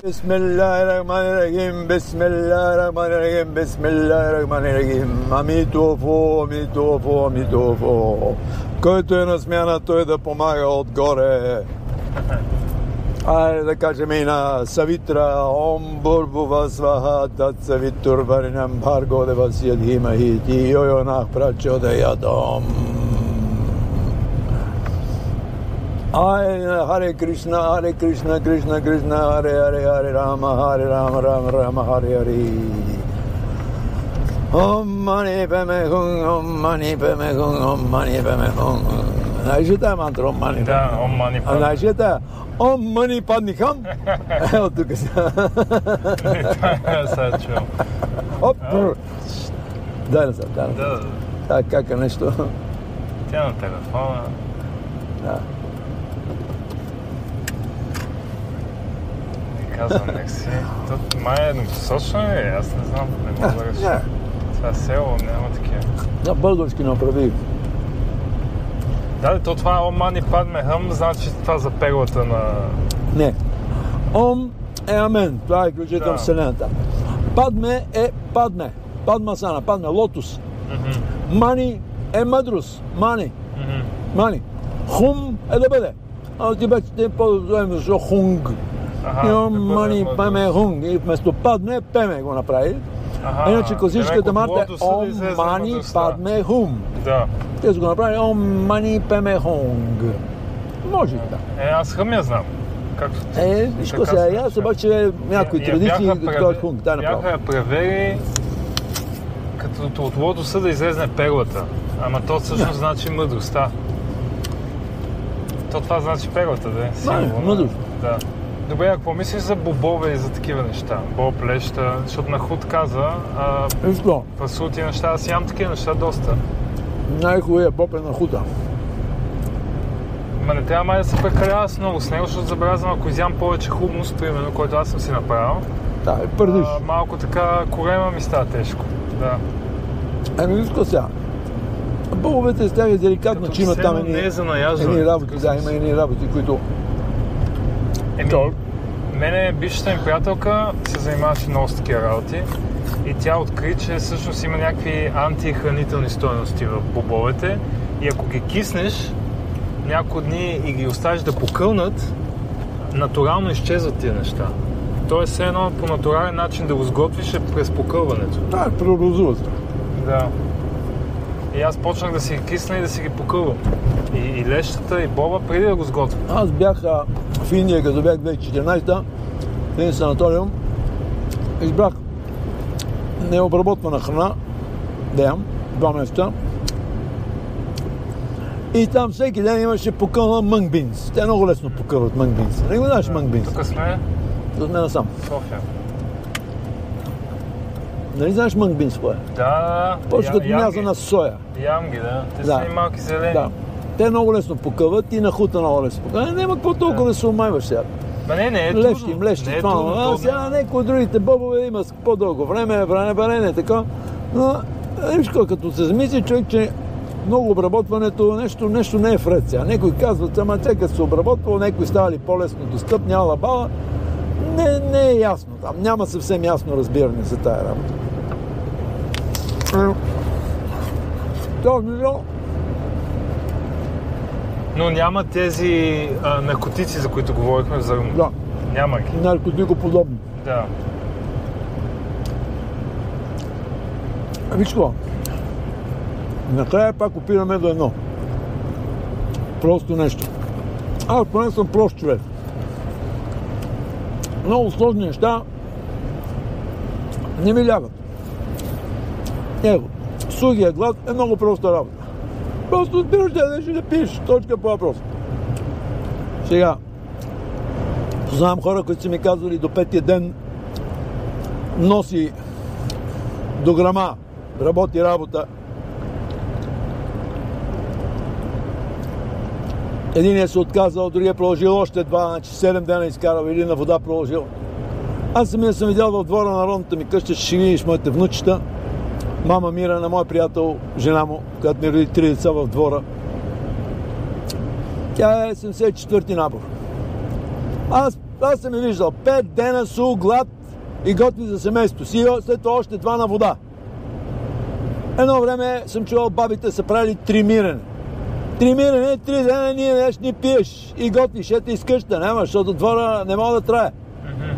बिस्मिल्लाहिर्रहमानिर्रहीम बिस्मिल्लाहिर्रहमानिर्रहीम बिस्मिल्लाहिर्रहमानिर्रहीम अमितोफो अमितोफo अमितोफo Kujtë në smjana të edhe pomaga od gore? Ajde da kažem i na Savitra Om burbu vas vaha Dat savitur varinam Bhargo devas jedhima hiti Jojo nah praćo da jadom Hare Krishna, Hare Krishna, Krishna Krishna, Hare Hare, Hare Rama, Hare Rama, Rama Rama, Hare Hare. Om Mani Padme Hum, Om Mani Padme Hum, Om Mani Padme Hum. Hij zit daar, man, Om Mani Ja, Om Mani Padme. En hij zit daar, Om Mani Padme Hum. Heel toekens. Sad show. Op. Daar is het, daar is het. Daar kijken, is het. Tja, een telefoon. Ja. Казвам, нека си. То май е еднопосочно ли? Аз не знам, не мога да Не, реша. Това село няма такива. на български направи. Да, то това О мани падме хъм, значи това за пеглата на... Не. Ом е амен. Това е ключът към Да. Вселената. Падме е падме. Падмасана, падме, лотос. Мани е мъдрост. Мани. Мани. Хум е да бъде. А ти вече те по-добре защо хунг. Аха, И да он бъде мани пеме хунг. И вместо падме, пеме го направи. Аха, Иначе класическата марта е да Ом мани падме хум. Да. Те са го направили Ом мани пеме хунг. Може и така. Е, аз хъм я знам. Както ти- Е, виж така сега, се аз обаче някои Я- я традиции, като е хунг, дай направо. Бяха я превери като от лотоса да излезне пеглата. Ама то всъщност значи мъдростта. То това значи пеглата, да е. символ мъдрост. Да. Добре, а какво мислиш за бобове и за такива неща? Боб, леща, защото на худ каза, а какво, пасути неща, аз ям такива неща доста. най-хубавия боб е на хута. Ма не трябва май да се прекалява с много с него, защото забелязвам, ако изям повече хумус, примерно, който аз съм си направил, Да, е пърдиш. а, малко така корема ми става тежко. Да. Ами какво сега. Бобовете с тях е деликатно, Като че има там едно не е едни, за наязване. едни работи. Да, има едни работи, които... Еми, То- мене бившата ми приятелка се занимаваше много с такива работи и тя откри, че всъщност има някакви антихранителни стоености в бобовете и ако ги киснеш няколко дни и ги оставиш да покълнат, натурално изчезват тия неща. Тоест, все едно по натурален начин да го сготвиш е през покълването. Да, преобразува се. Да. И аз почнах да си ги кисна и да си ги покълвам. И, и лещата, и боба, преди да го сготвя. Аз бях а, в Индия, като бях 2014-та, в един санаториум. Избрах необработвана храна да ям, два месеца. И там всеки ден имаше покълна мънг бинс. Те много лесно покълват мънг бинс. Не го знаеш мънг бинс? Тук сме От мен насам. София. Нали знаеш мънг бинс кое е? Да, да, да. Почва Я- като ям мяза на соя. Ям ги, да. Те Да. са и малки зелени. Да. Те много лесно покъват и на хута много лесно покъват. Няма какво толкова да се умайваш сега. Ма не, не е Лещи, трудно. млещи, не е това. трудно, А сега някои от другите бобове има по-дълго време, вране, варене, така. Но, е, виж като се замисли човек, че много обработването, нещо, нещо не е вред сега. Някой казват, ама те като се обработвал, някой става ли по-лесно достъп, няма бала. Не, не е ясно там. Няма съвсем ясно разбиране за тая работа. Смисъл, Но няма тези а, наркотици, за които говорихме Зарум. да, Няма ги. наркотикоподобни. Да. Виж какво? Накрая пак опираме до едно. Просто нещо. Аз поне съм прост човек. Много сложни неща не ми лягат. Его, сугия глад е много проста работа. Просто спираш да и да пиеш. Точка по въпрос. Сега, познавам хора, които са ми казвали до петия ден носи до грама, работи работа. Единият се отказал, другия продължил още два, значи 7 дена изкарал или на вода продължил. Аз самия съм видял в двора на родната ми къща, ще видиш моите внучета. Мама Мира на мой приятел, жена му, която ми роди три деца в двора. Тя е 74-ти набор. Аз аз съм я виждал, пет дена сул глад и готви за семейството си, след това още два на вода. Едно време съм чувал бабите са правили тримиране. Тримиране, три дена ние неш ни пиеш и готвиш, ето из къща, няма, защото двора не мога да трае.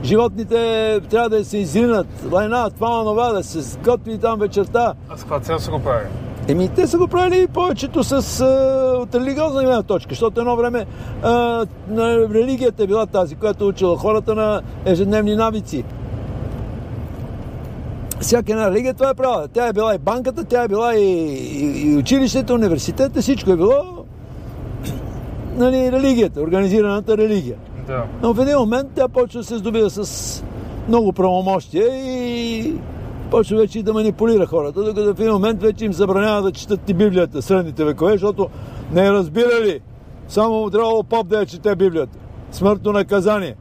Животните трябва да се изринат, лайна, това, онова, да се готви там вечерта. А с каква цел се го прави? Еми, те са го правили повечето с, а, от религиозна гледна точка, защото едно време а, на религията е била тази, която учила хората на ежедневни навици. Всяка една религия това е правила. Тя е била и банката, тя е била и, и, и училището, университета, всичко е било нали, религията, организираната религия. Да. Но в един момент тя почва да се здобива с много правомощия и почва вече и да манипулира хората, докато в един момент вече им забранява да четат и Библията средните векове, защото не разбирали. Само му трябвало поп да я чете Библията. Смъртно наказание.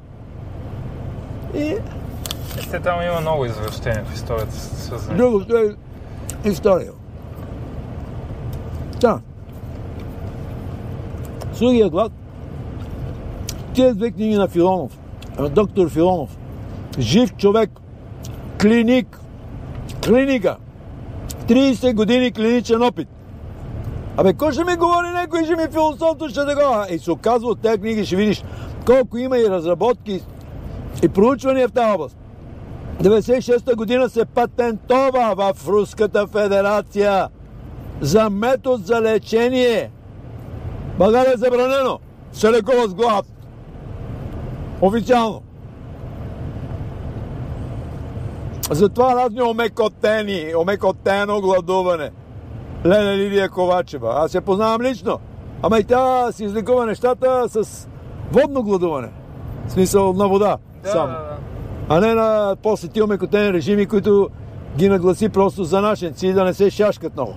И Те там има много извращения в историята, свързани. другото е история. Да. Слугия глад. Тия две книги на Филонов, на доктор Филонов. Жив човек, клиник, клиника. 30 години клиничен опит. Абе, кой ще ми говори някой, ще ми философто, ще такова. И се оказва от тези книги, ще видиш колко има и разработки и проучвания в тази област. 96-та година се патентова в Руската федерация за метод за лечение. България е забранено. Се лекува с глад. Официално. Затова разни омекотени, омекотено гладуване. Лена Лилия Ковачева. Аз я познавам лично. Ама и тя си излекува нещата с водно гладуване. В смисъл на вода. Да, само да, да. а не на после тия мекотени режими, които ги нагласи просто за нашенци да не се шашкат много.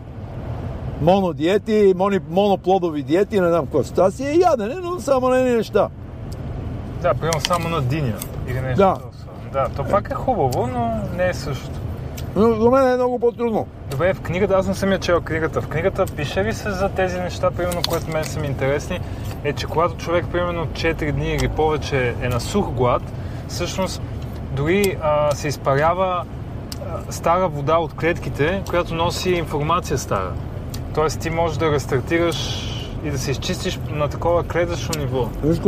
Монодиети, моноплодови диети, не знам какво. Това си е ядене, но само не неща. Да, примерно само на диня или нещо. Да. Да, то пак е хубаво, но не е същото. Но за мен е много по-трудно. Добре, в книгата, аз не съм я чел книгата. В книгата пише ли се за тези неща, примерно, които мен са ми интересни, е, че когато човек, примерно, 4 дни или повече е на сух глад, всъщност дори а, се изпарява а, стара вода от клетките, която носи информация стара. Тоест ти можеш да рестартираш и да се изчистиш на такова клетъчно ниво. Виж?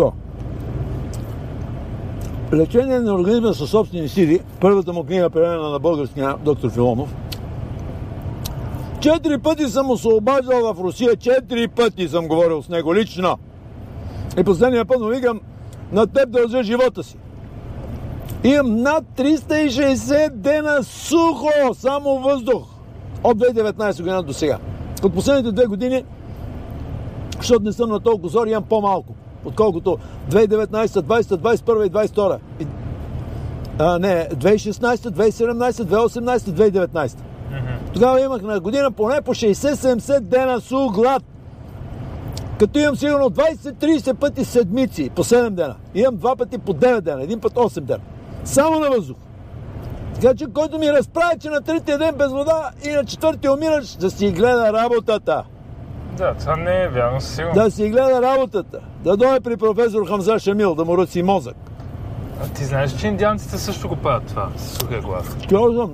Лечение на организма със собствени сили, първата му книга, преведена на българския доктор Филонов, четири пъти съм му се обаждал в Русия, четири пъти съм говорил с него лично. И последния път му викам, на теб дължа живота си. Имам над 360 дена сухо, само въздух. От 2019 година до сега. От последните две години защото не съм на толкова зор, имам по-малко, отколкото 2019, 20, 21 и 22. И, а, не, 2016, 2017, 2018, 2019. Тогава имах на година поне по 60-70 дена сух глад. Като имам сигурно 20-30 пъти седмици по 7 дена. Имам два пъти по 9 дена, един път 8 дена. Само на въздух. Така че който ми разправя, че на третия ден без вода и на четвъртия умираш, да си гледа работата. Да, това не е вярно, със сигурност. Да си гледа работата. Да дойде при професор Хамза Шамил да му ръци мозък. А ти знаеш, че индианците също го правят това, с сухия глад. Казвам,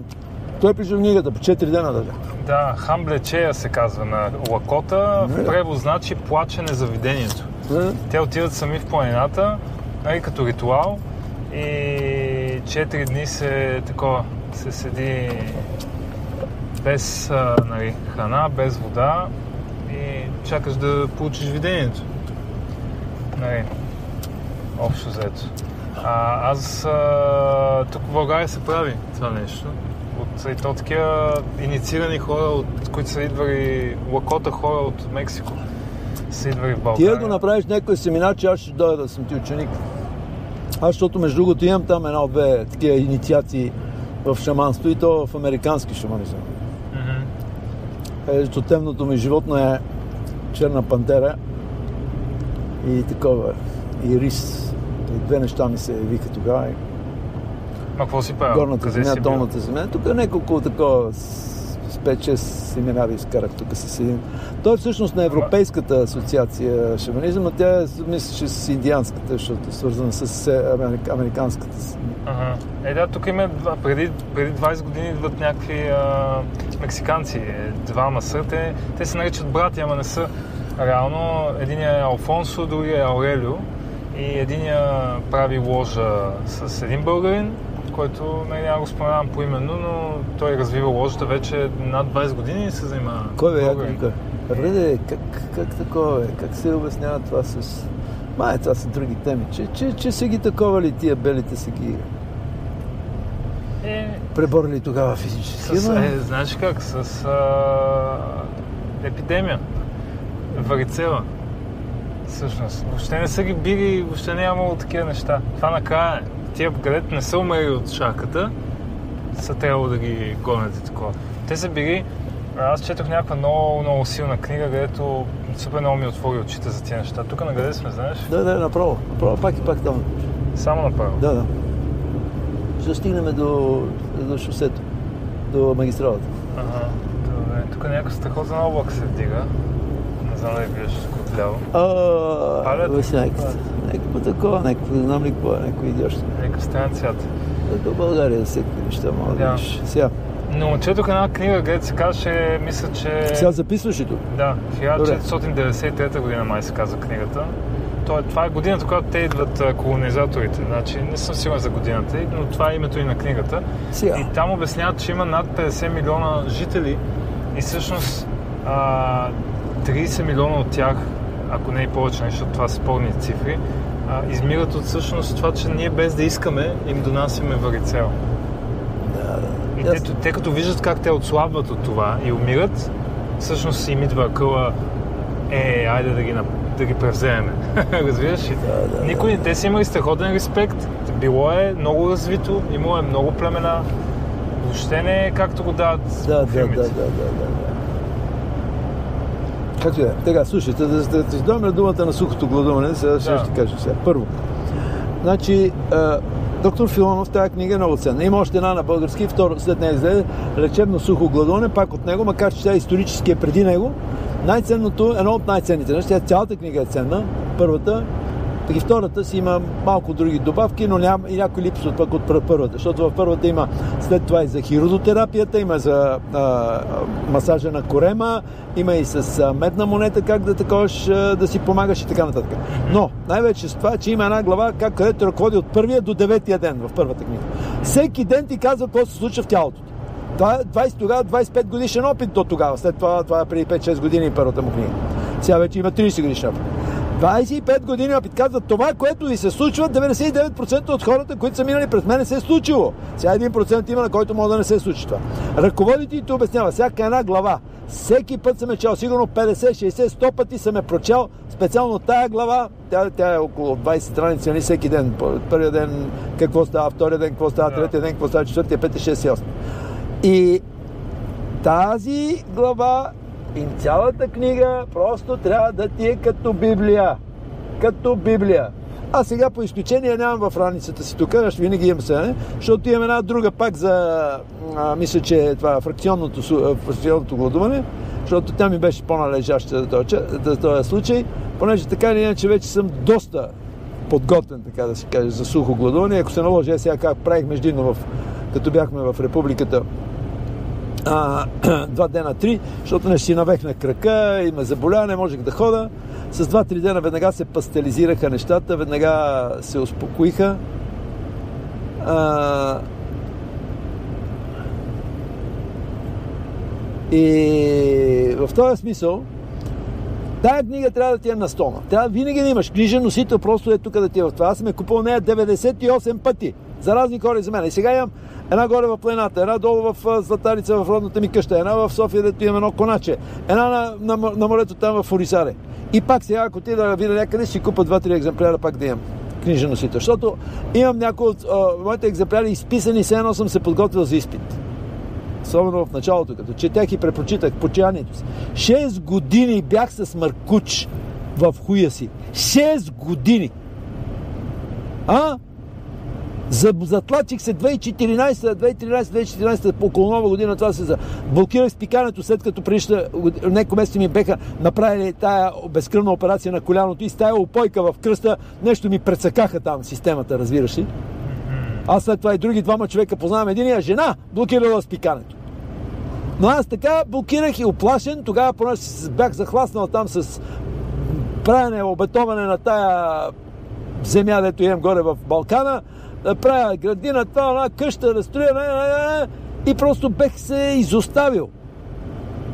той пише в книгата по 4 дена даже. Да, хамблечея се казва на лакота. В превод значи плачене за видението. Е, Те отиват сами в планината, нали, като ритуал и 4 дни се такова, се седи без нали, храна, без вода и чакаш да получиш видението. Нали, общо взето. А, аз а, тук в България се прави това нещо. От, и то такива инициирани хора, от, които са идвали, лакота хора от Мексико, са идвали в Ти България. ако направиш някой семинар, че аз ще дойда да съм ти ученик. Аз, защото между другото имам там една-две такива инициации в шаманство и то в американски шаманизъм. Темното ми животно е черна пантера и такова, и рис. И две неща ми се вика тогава. Ма какво си правил? горната Къде земя, долната земя. Тук е няколко такова 5-6 семинари изкарах тук с един. Той е всъщност на Европейската асоциация шаманизъм, а тя е, мисля, че с индианската, защото е свързана с е, америк, американската. Ага. Е, да, тук има преди, преди 20 години идват някакви а, мексиканци, е, двама са, те, те се наричат брати, ама не са. Реално, един е Алфонсо, другия е Аурелио и единия прави ложа с един българин, който не, няма го споменавам поименно, но той развива ложата вече над 20 години и се занимава. Кой бе, Българин. Яков? Реде, как, как такова е? Как се обяснява това с... Май, това са други теми. Че, че, че са ги таковали тия белите са ги Е, преборили тогава физически. с, е, знаеш как? С а, епидемия. Варицела. Всъщност. Въобще не са ги били, въобще не е имало такива неща. Това накрая е. Тия, където не са умрели от шарката, са трябвало да ги гонят и такова. Те са били... Аз четох някаква много, много силна книга, където супер много ми отвори очите за тия неща. Тук на къде сме, знаеш? Да, да, направо. Направо. Пак и пак там. Само направо. Да, да. Ще стигнем до, до шосето. До магистралата. Ага, добре. Тук някакъв страхотен облак се вдига. Не знам дали виждаш тук отляво. А, Палят? Някакво такова, някакво, не знам ли какво е, някакво. Някакъв странен цвят. До България всеки неща мога да видиш. Сега, Но четох една книга, където се казваше, мисля, че... сега записваш ли тук? Да, 1493 година май се казва книгата. То е, това е годината, когато те идват колонизаторите. Значи, не съм сигурен за годината, но това е името и на книгата. Сега. И там обясняват, че има над 50 милиона жители и всъщност а, 30 милиона от тях, ако не и повече, защото това са спорни цифри, а, измират от всъщност това, че ние без да искаме им донасяме варицел. Да, да. И те, те като виждат как те отслабват от това и умират, всъщност им идва къла, е, айде да ги, да ги превземем. Разбираш ли? Да, да, Никой, те са имали страхотен респект, било е много развито, имало е много племена, въобще не е както го дават Да, да, да, да, да, да. Както и да е. Така, слушайте, да, да, да издаваме думата на сухото гладуване, сега ще, Да. ще кажа сега. Първо, значи, а, доктор Филонов, тази книга е много ценна. Има още една на български, второ, след нея излезе лечебно сухо гладуване, пак от него, макар че тя исторически е преди него. Най-ценното, едно от най-ценните неща, цялата книга е ценна, първата, и втората си има малко други добавки, но няма и някои липсват пък от пър- първата, защото във първата има след това и за хиродотерапията, има за а, масажа на корема, има и с медна монета как да таковаш, да си помагаш и така нататък. Но най-вече с това, че има една глава, как където ръководи от първия до деветия ден в първата книга. Всеки ден ти казва какво се случва в тялото ти. Това е 20, тогава 25 годишен опит до тогава. След това, това е преди 5-6 години първата му книга. Сега вече има 30 годишен опит. 25 години опит казва това, което ви се случва, 99% от хората, които са минали през мен, се е случило. Сега 1% има, на който може да не се случи това. Ръководите и ти обяснява всяка една глава. Всеки път съм е чел, сигурно 50, 60, 100 пъти съм е прочел, специално тая глава, тя, тя е около 20 страници, нали, всеки ден. Първия ден какво става, втория ден какво става, третия ден какво става, четвъртия, петия, шестия, осми. И тази глава и цялата книга просто трябва да ти е като Библия. Като Библия. А сега по изключение нямам в раницата си тук, аз винаги имам се, защото имам една друга пак за, а, мисля, че е това фракционното, фракционното гладуване, защото тя ми беше по-належаща за този, за този случай, понеже така или иначе вече съм доста подготвен, така да се каже, за сухо гладуване. Ако се наложи, сега как правих междинно, в, като бяхме в републиката, а, два дена, три, защото не си навехнах крака, има заболя, не можех да хода. С два-три дена веднага се пастелизираха нещата, веднага се успокоиха. А, и в този смисъл, Тая книга трябва да ти е на стома. Трябва винаги да имаш книжен носител, просто е тук да ти е в това. Аз съм е купил нея 98 пъти. За разни хора и за мен. И сега имам една горе в планината, една долу в Златарица, в родната ми къща, една в София, дето имам едно коначе, една на, на, на морето там в Орисаре. И пак сега, ако ти да видя някъде, си купа два-три екземпляра пак да имам книжен носител. Защото имам някои от а, моите екземпляри изписани, все едно съм се подготвил за изпит. Особено в началото, като четях и препрочитах почаянието си. Шест години бях с Маркуч в хуя си. Шест години! А? Затлачих се 2014, 2013, 2014, около нова година това се за... Блокирах спикането, след като преди неко месеци ми беха направили тая безкръвна операция на коляното и с тая опойка в кръста нещо ми прецакаха там системата, разбираш ли? Аз след това и други двама човека познавам. Единия жена блокирала спикането. Но аз така блокирах и оплашен. Тогава понеже бях захласнал там с правене, обетоване на тая земя, дето имам горе в Балкана, да правя градина, това, една къща, да строя, и просто бех се изоставил.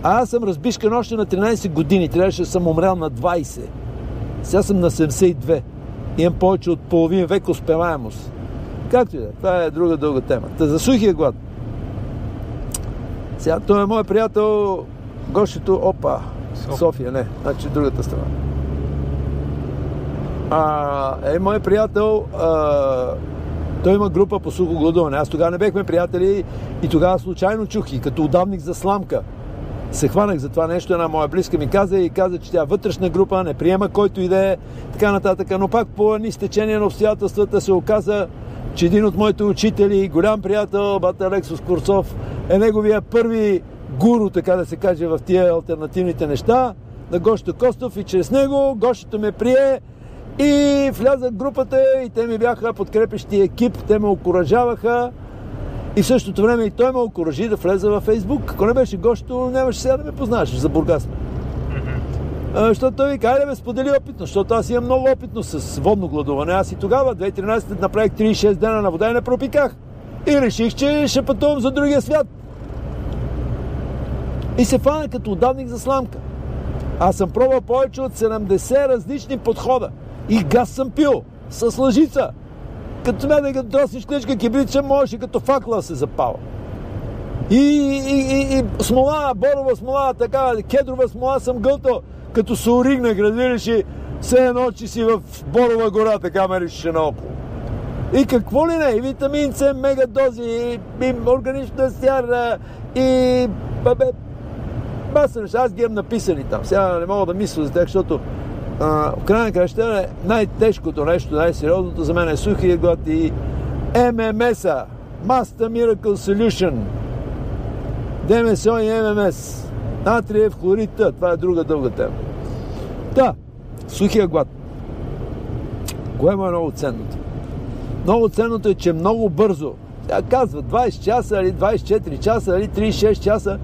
А аз съм разбишкан още на 13 години, трябваше да съм умрял на 20. Сега съм на 72. Имам повече от половин век успеваемост. Както и да, това е друга дълга тема. Та за сухия глад. Сега той е мой приятел Гошето, опа, София, София не, значи другата страна. А, е мой приятел, а, той има група по сухо гладуване. Аз тогава не бехме приятели и тогава случайно чух и като удавник за сламка. Се хванах за това нещо, една моя близка ми каза и каза, че тя е вътрешна група, не приема който иде, така нататък. Но пак по едни стечения на обстоятелствата се оказа, че един от моите учители, голям приятел, бата Алексос Курцов, е неговия първи гуру, така да се каже, в тия альтернативните неща, на Гошто Костов и чрез него Гошето ме прие и влязах в групата и те ми бяха подкрепещи екип, те ме окоръжаваха и в същото време и той ме окоръжи да влеза във Фейсбук. Ако не беше Гошто, нямаше сега да ме познаеш, за Бургас. Защото той ви каже да ме сподели опитно, защото аз имам много опитно с водно гладуване. Аз и тогава, 2013 направих 36 дена на вода и не пропиках. И реших, че ще пътувам за другия свят. И се фана като отдавник за сламка. Аз съм пробвал повече от 70 различни подхода. И газ съм пил с лъжица. Като смятай като троснеш клечка кибрица, можеше като факла се запава. И, и, и, и смола, борова смола, така, кедрова смола съм гълтал, като се оригна, градираш и все едно, че си в Борова гора, така мерише наоколо. И какво ли не, и витамин С, мегадози, и, и органична сяра, и бе, маса неща. Аз ги имам написани там. Сега не мога да мисля за тях, защото в крайна на краща най-тежкото нещо, най-сериозното за мен е сухия глад и ММС-а. Master Miracle Solution. ДМСО и ММС. Натриев хлорита. Това е друга дълга тема. Да, сухия глад. Кое е много ценното? Много ценното е, че много бързо, тя казва 20 часа или 24 часа или 36 часа,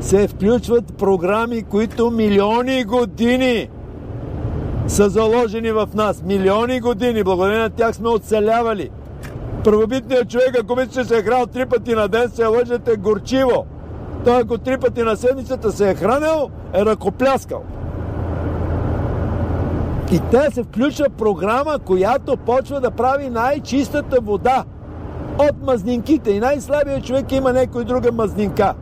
се включват програми, които милиони години са заложени в нас. Милиони години. Благодарение на тях сме оцелявали. Първобитният човек, ако мисли, че се е хранил три пъти на ден, се лъжете горчиво. Той, ако три пъти на седмицата се е хранил, е ръкопляскал. И те се включва програма, която почва да прави най-чистата вода от мазнинките. И най-слабият човек има някой друга мазнинка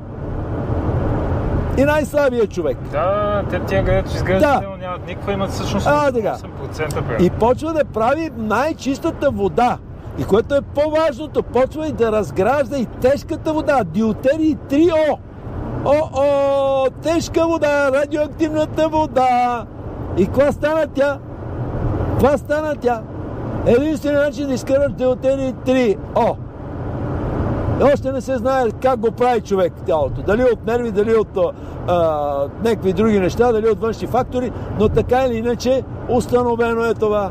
и най-слабия човек. Да, те тия където изглеждат, да. нямат никаква, имат всъщност а, 8% И почва да прави най-чистата вода. И което е по-важното, почва и да разгражда и тежката вода. Диотери 3О. О, о, тежка вода, радиоактивната вода. И какво стана тя? Това стана тя? Единственият начин да изкараш диотери 3О още не се знае как го прави човек тялото. Дали от нерви, дали от а, някакви други неща, дали от външни фактори, но така или иначе установено е това.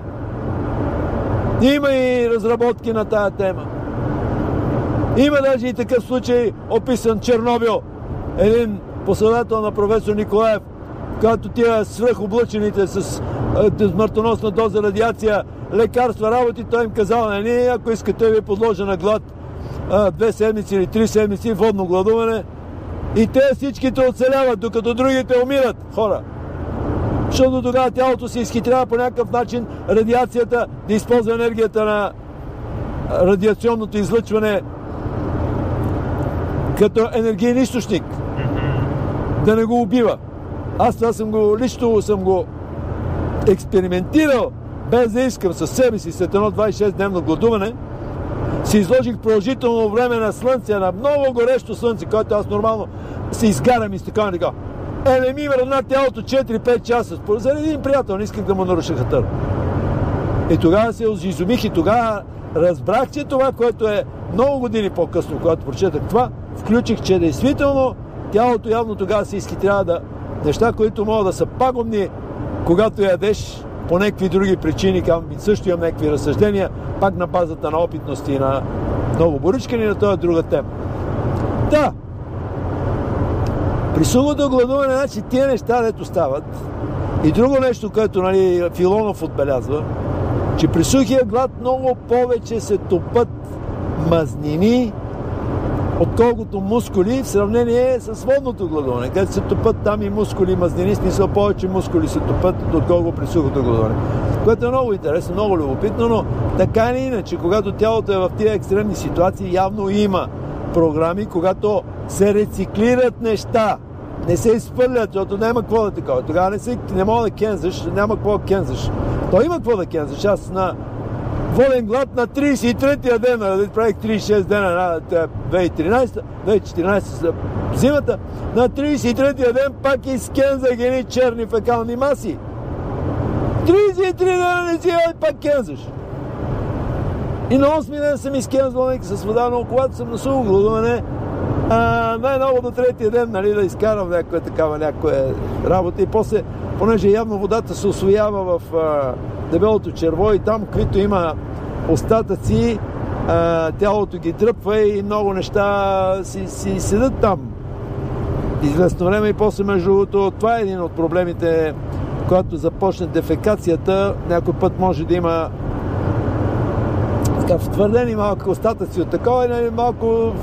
Има и разработки на тая тема. Има даже и такъв случай, описан Чернобил. Един последател на професор Николаев, когато тия свръхоблъчените с смъртоносна доза радиация лекарства работи, той им казал, нали, ако искате ви подложа на глад, а, две седмици или три седмици водно гладуване и те всичките оцеляват, докато другите умират хора. Защото тогава тялото се изхитрява по някакъв начин радиацията да използва енергията на радиационното излъчване като енергиен източник. Да не го убива. Аз това съм го, лично съм го експериментирал, без да искам със себе си след едно 26-дневно гладуване – се изложих продължително време на слънце, на много горещо слънце, което аз нормално се изгарям и така така. Е, не ми мръдна тялото 4-5 часа. Заради един приятел, не исках да му наруша хатър. И тогава се изумих и тогава разбрах, че това, което е много години по-късно, когато прочетах това, включих, че действително тялото явно тогава се изхитрява да неща, които могат да са пагубни, когато ядеш по някакви други причини, към също имам някакви разсъждения, пак на базата на опитности и на много боричкани, на това е друга тема. Да, при сухото гладуване, значи тия неща, дето стават, и друго нещо, което нали, Филонов отбелязва, че при сухия глад много повече се топат мазнини, отколкото мускули в сравнение с водното гладуване, където се топат там и мускули, мазнини, смисъл повече мускули се топат, отколкото при сухото гладуване. Което е много интересно, много любопитно, но така или иначе, когато тялото е в тия екстремни ситуации, явно има програми, когато се рециклират неща, не се изпърлят, защото няма какво да такова. Тогава не, се, не мога да кензаш, няма какво да кензаш. То има какво да кензаш. Аз на воден глад на 33-я ден, да правих 36 дена на 2013, 2014 зимата, на 33-я ден пак изкензах едни черни фекални маси. 33 дена не си пак кензаш. И на 8 ден съм изкензвал с вода, но когато съм на сухо гладуване, най-много до третия ден, нали, да изкарам някоя такава някоя работа и после, понеже явно водата се освоява в а, дебелото черво и там, каквито има остатъци, тялото ги дръпва и много неща си, си седат там. Известно време и после, между другото, това е един от проблемите, когато започне дефекацията, някой път може да има така втвърдени малко остатъци от такова и нали, малко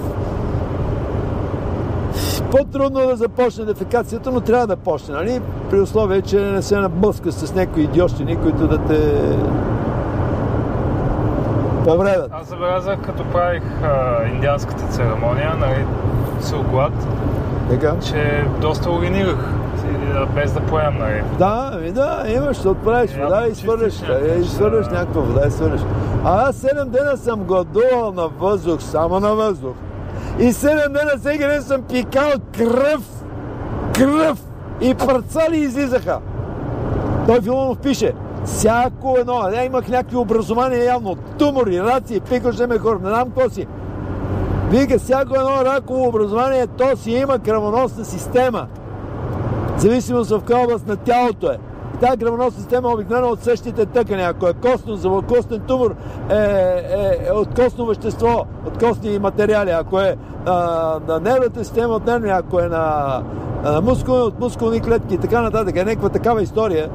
по-трудно да започне дефекацията, но трябва да почне, нали? При условие, че не се наблъска с някои идиощини, които да те повредят. Аз забелязах, като правих а, индианската церемония, нали, Силглад, така? че доста уринирах, без да поем, нали. Да, ами да, имаш, да отправиш вода и свърляш, и свърляш някаква вода и свърляш. А аз 7 дена съм гладувал на въздух, само на въздух. И 7 дена всеки ден съм пикал кръв, кръв и парцали излизаха. Той Филонов пише, всяко едно, а имах някакви образования явно, тумори, раци, пикаше ме хора, не знам какво си. Вика, всяко едно раково образование, то си има кръвоносна система. Зависимост в област на тялото е. И тази кръвоносна система е обикновено от същите тъкани. Ако е костно, за костен тумор е, е, е от костно вещество, от костни материали. Ако е а, на нервната система от нервни, ако е на, на мускулни, от мускулни клетки и така нататък. Е някаква такава история.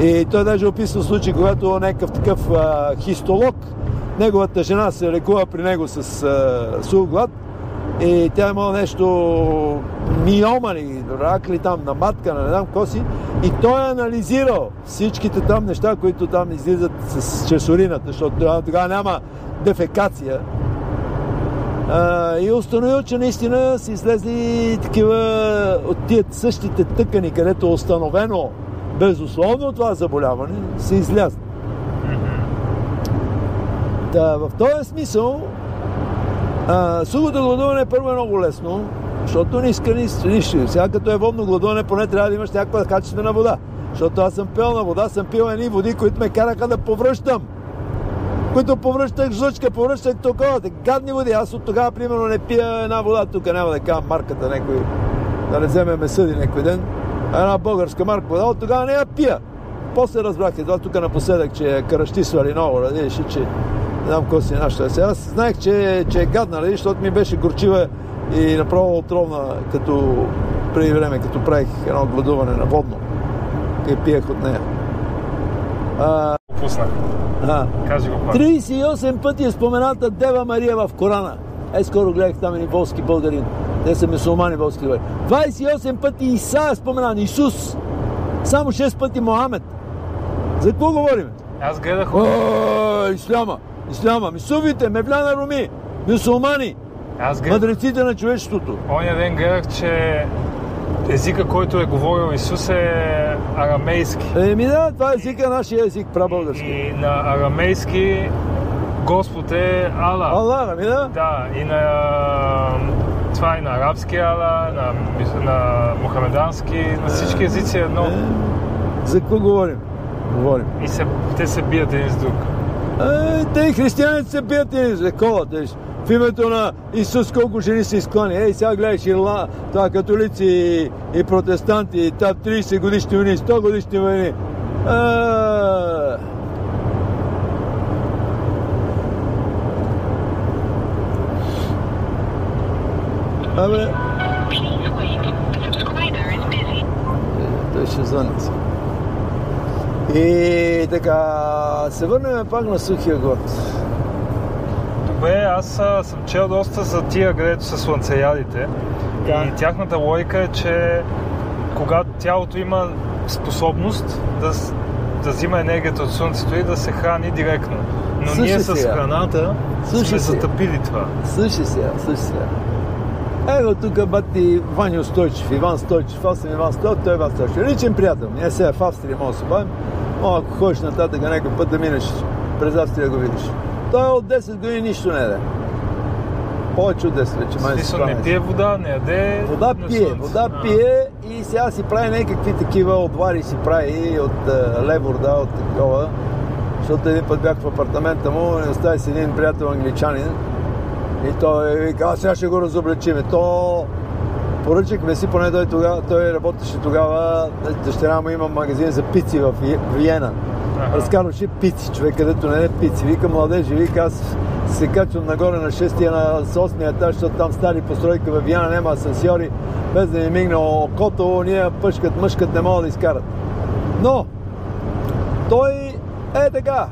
И той даже описва случай, когато някакъв такъв а, хистолог, неговата жена се лекува при него с а, сух глад и тя имала нещо миома ли, рак ли там, на матка, на не знам какво си. И той е анализирал всичките там неща, които там излизат с чрез урината, защото тогава няма дефекация. А, и установил, че наистина са излезли такива от тия същите тъкани, където е установено безусловно това заболяване, се излязли. Да, в този смисъл сухото гладуване първо е много лесно, защото не иска нищо. Сега като е водно гладуване, поне трябва да имаш някаква качествена вода. Защото аз съм пил на вода, съм пил едни води, които ме караха да повръщам. Които повръщах жлъчка, повръщах такова, гадни води. Аз от тогава, примерно, не пия една вода, тук няма да кажа марката някой, да не вземе ме съди някой ден. Една българска марка вода, от тогава не я пия. После разбрах, едва тук напоследък, че свали много, да видиш, че знам какво си нашата. Сега аз знаех, че, че е гадна, нали, защото ми беше горчива и направо отровна, като преди време, като правих едно гладуване на водно. И пиех от нея. А, Опуснах. А, Кажи го пак. 38 пъти е спомената Дева Мария в Корана. Е, скоро гледах там един волски българин. Те са мусулмани волски българи. 28 пъти Иса е споменан, Исус. Само 6 пъти Мохамед. За какво говорим? Аз гледах... О, исляма. Исляма. Мисувите, Мевляна Руми, мусулмани, Аз гледах... мъдреците на човечеството. Оня ден гледах, че езика, който е говорил Исус е арамейски. Еми да, това е езика, нашия език, прабългарски. И на арамейски Господ е Ала. Ала, ами да? Да, и на това и на арабски Ала, на, на мухамедански, на всички езици е едно. Е, за какво говорим? говорим. И се, те се бият един с друг. Е, те християните се бият и за колата. виж. В името на Исус колко жени се изклани. Ей, сега гледаш Ирла, това католици и, и протестанти, и там 30 годишни войни, 100 годишни войни. Е, Абе, той ще звънне сега. И така, се върнем пак на сухия год. Добре, аз а, съм чел доста за тия, където са слънцеядите. Да. И тяхната логика е, че когато тялото има способност да, да взима енергията от слънцето и да се храни директно. Но Слушай ние с сега. храната Слушай сме сега. затъпили това. Слушай сега, слушай сега. Ето тук бати Ваня Стойчев, Иван Стойчев, аз съм Иван Стойчев, той е Иван Стойчев. Личен приятел. Ние сега в Австрия може да се бавим. О, ако ходиш нататък някой път да минеш през Австрия го видиш. Той е от 10 години нищо не яде. Повече от 10 вече, смисъл, не пие вода, не яде Вода пие, вода А. пие и сега си прави някакви такива отвари си прави от е, левор, да, от такова. Защото един път бях в апартамента му и остави си един приятел англичанин и той вика, а сега ще го разобличиме. То поръчахме си, поне той, тогава, той работеше тогава, дъщеря му има магазин за пици в Ви- Виена. Аха. Разкарваше пици, човек, където не е пици. Вика, младежи, вика, аз се качвам нагоре на 6-я, на 8-я етаж, защото там стари постройки в Виана, няма асансьори, без да ми мигне окото, ние пъшкат, мъжкат не могат да изкарат. Но, той е така.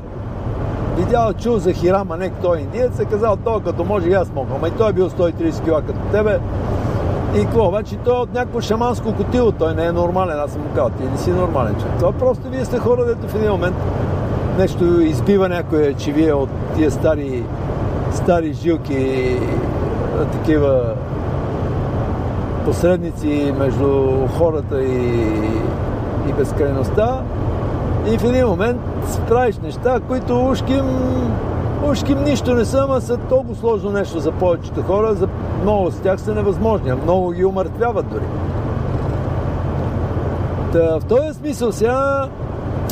Видял, чул за Хирама, нек той индиец, е казал, той като може и аз мога. Ама и той е бил 130 кг като тебе. И какво? Значи той е от някакво шаманско котило, той не е нормален, аз съм му казал, ти не си нормален човек. Това просто вие сте хора, дето в един момент нещо избива някое, че вие от тия стари, стари жилки, такива посредници между хората и, и безкрайността. И в един момент правиш неща, които ушким, ушким нищо не са, ама са толкова сложно нещо за повечето хора, за много от тях са невъзможни, а много ги умъртвяват дори. Та, в този смисъл сега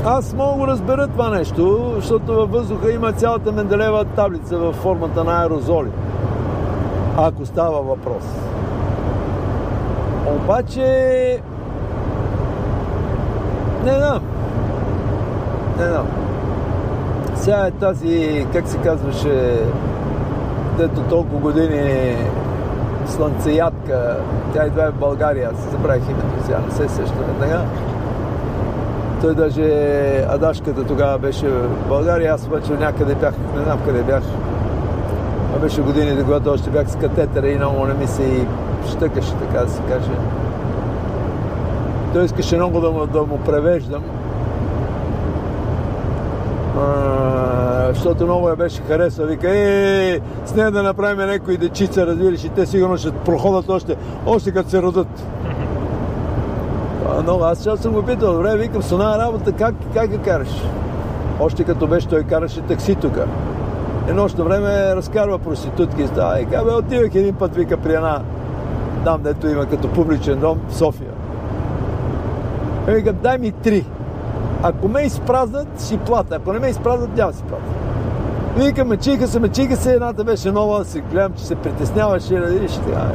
аз мога го разбера това нещо, защото във въздуха има цялата Менделева таблица във формата на аерозоли. Ако става въпрос. Обаче... Не знам. Не знам. Сега е тази, как се казваше, дето толкова години слънцеядка, тя идва в България, си забравих името сега, не се сещам веднага. Той даже, Адашката тогава беше в България, аз обаче някъде бях, не знам къде бях. А беше годините, когато още бях с катетера и много не ми се и щъкаше, така да се каже. Той искаше много да му, да му превеждам. Защото много я беше харесва. Вика, е, с нея да направим някои дечица, разбираш, и те сигурно ще проходят още, още като се родат. Много, аз сега съм го питал, добре, викам, с една работа, как, как я караш? Още като беше, той караше такси тук. Едно нощно време разкарва проститутки и става. И казва, отивах един път, вика, при една, там, дето има като публичен дом в София. И вика, дай ми три. Ако ме изпразнат, си плата. Ако не ме изпразнат, няма да си плата. Вика, мъчиха се, мъчиха се, едната беше нова, си гледам, че се притесняваше, нали, и ще така.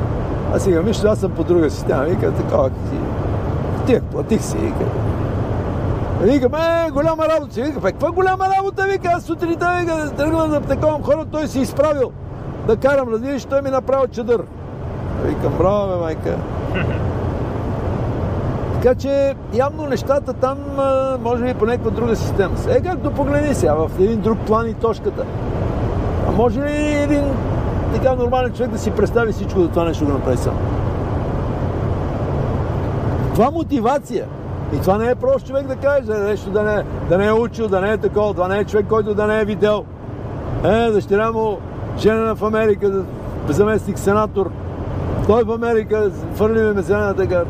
Аз си вижте, аз съм по друга система. Вика, си. Тих, платих си, вика. Викам, е, голяма работа си. Вика, бе, каква голяма работа, вика, аз сутринта, вика, тръгна да таковам хора, той си изправил да карам, разбираш, той ми направил чадър. Викам, браво, бе, майка. Така че явно нещата там може би по някаква друга система. са. Е, както погледни сега, в един друг план и точката. А може ли един така нормален човек да си представи всичко за това нещо го направи сам? Това мотивация. И това не е прост човек да каже, нещо да не, да не е учил, да не е такова. Това не е човек, който да не е видел. Е, дъщеря му, жена в Америка, заместник сенатор. Той в Америка, фърли ме зелена така.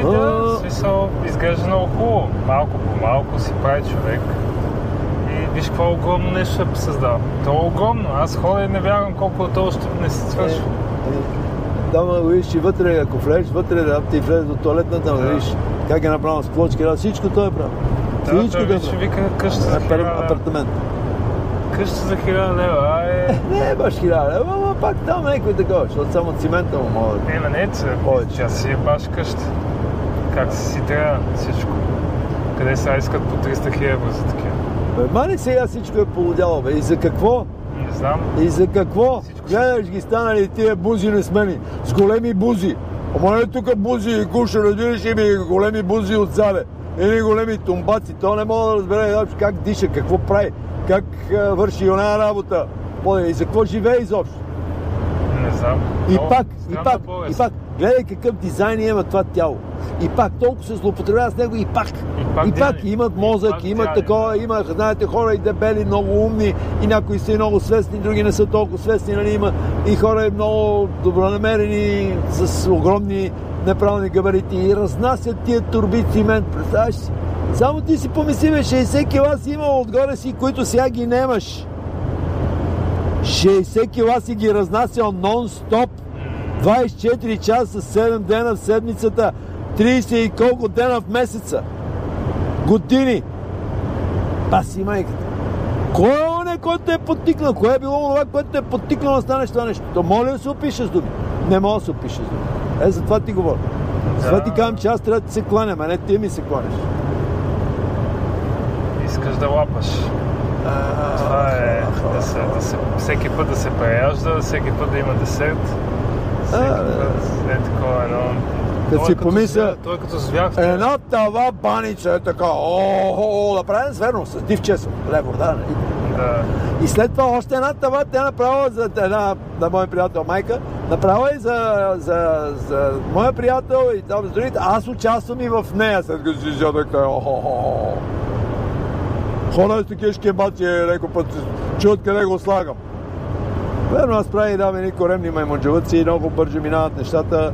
Еми да, в смисъл, изглежда много хубаво. Малко по малко си прави човек. И виж какво огромно нещо ще създава. То е огромно. Аз ходя и не вярвам колко от това ще не се свършва. Е, Там да го видиш и вътре, ако влезеш вътре, да ти влезе до туалетната, да Да. видиш как е направено с плочки, да, всичко той е правил. Да, Всичко той е вече вика къща за хиляда апартамент. Къща за хиляда лева, ай. Не е баш хиляда, лева, ама пак там някой такова, защото само цимента му могат. Е, ма не, че Повече. тя си е баш къща. Как си трябва всичко. Къде сега искат по 300 хиляди за такива? Бе, мали сега всичко е полудяло, бе. И за какво? Не знам. И за какво? Всичко Гледаш ги станали тия бузи несмени, с големи бузи. Ама не тук бузи и куша, разбираш и ми големи бузи отзаде. Или големи тумбаци. То не мога да разбере как диша, какво прави, как а, върши оная работа. И за какво живее изобщо? Не знам. И Много пак, и пак, и пак, гледай какъв дизайн има това тяло. И пак, толкова се злоупотребява с него и пак. И пак и пак дяни. имат И мозък, пак имат дяни. такова, има, знаете, хора и дебели, много умни, и някои са и много свестни, други не са толкова свестни, нали има и хора и много добронамерени, с огромни неправилни габарити и разнасят тия турби цимент, представяш си? Само ти си помисли, бе, 60 кила си имал отгоре си, които сега ги немаш. 60 кила си ги разнасял нон-стоп. 24 часа, 7 дена в седмицата, 30 и колко дена в месеца. Години. Паси майката. Кой е оне, който те е подтикнал? Кое е било това, което те е подтикнал да станеш това нещо? То моля да се опишеш думи. Не мога да се опишеш думи. Е, за това ти говоря. Затова Да. ти казвам, че аз трябва да се кланям, а не ти ми се кланяш. Искаш да лапаш. Това е да се, да се, всеки път да се преяжда, всеки път да има десерт. Всеки А, път е такова едно... Като си помисля- Той като звяр. Една тава баница е така, о, о, да правим зверно, с див чесъл, лево, да, нали? Да. И след това още една тава тя направила за една на мой приятел майка, направила и за, за, за моя приятел и там за другите. Аз участвам и в нея, след като си взел така. о-хо-хо. Хора с такива шкембаци, леко път чуят къде го слагам. Верно, аз правя и дам едни коремни маймунджавъци и много бързо минават нещата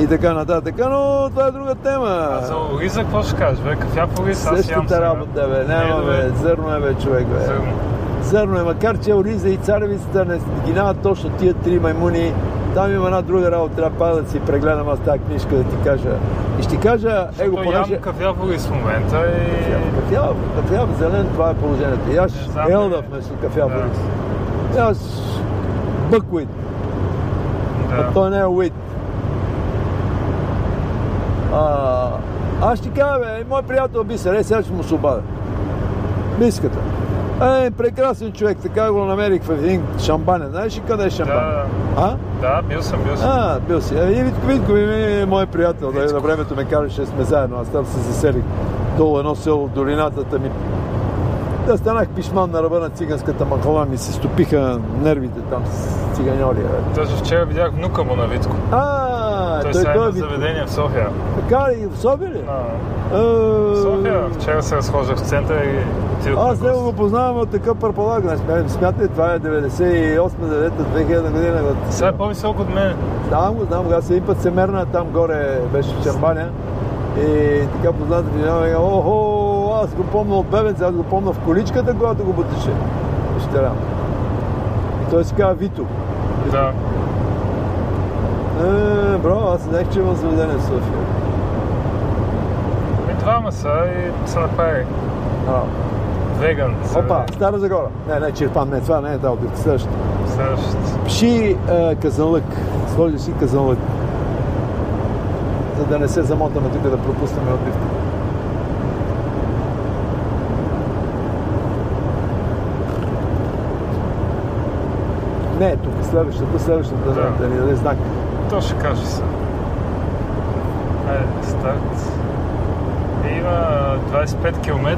и така нататък, но това е друга тема. А за ориза какво ще кажеш, бе? Кафяв ориз, аз Същата работа, бе. Няма, бе. Зърно е, бе, човек, бе. Зърно. Зърно е, макар че Ориза и царевицата не ги точно тия три маймуни. Там има една друга работа, трябва пак да си прегледам аз тази книжка да ти кажа. И ще кажа, его, Защото понеже... ям кафяв ориз в момента и... Кафяв, кафяв зелен, това е положението. Яш Не знам, елда вместо кафяв Да. Яш бъквит, а Да. той не е уит. А, аз ще кажа, бе, мой приятел Бисер, е, сега ще му се обадя. Биската. Е, прекрасен човек, така го намерих в един шамбанен. Знаеш ли къде е шамбан? Да, А? да, бил съм, бил съм. А, бил си. Е, Витко Витко ми е мой приятел. Да, Витко. на времето ме караше, сме заедно. Аз там се заселих долу едно село долината ми. Да станах пишман на ръба на циганската махала, ми се стопиха нервите там с циганьори. Даже вчера видях внука му на Витко. А, Той той, сега е той е заведение в София. Така ли? В София ли? А, София. Вчера се разхождах в центъра и отидох Аз него го познавам от такъв пърпалак. Смятай, това е 98-2000 година. Сега е по-висок от мен. Знам го, знам. Аз един път се мерна там горе, беше в Чамбаня. И така познат ми охо, аз го помня от бебенце, аз го помня в количката, когато го бутеше. Дъщеря. И той се казва Вито. Да. Е, бро, аз знаех, че има заведение в София. И двама са и са направили. А, Веган. опа, Стара Загора. Не, не, Черпан, не, това не е да, отбивка. Следващото. Следващото. Пши е, казанлък. Сложи си казанлък. За да не се замотаме тук да пропуснем отбивка. Не, тук следващата, следващата, да, Да. да ни даде знак. То ще каже се. Айде, старт. Има 25 км.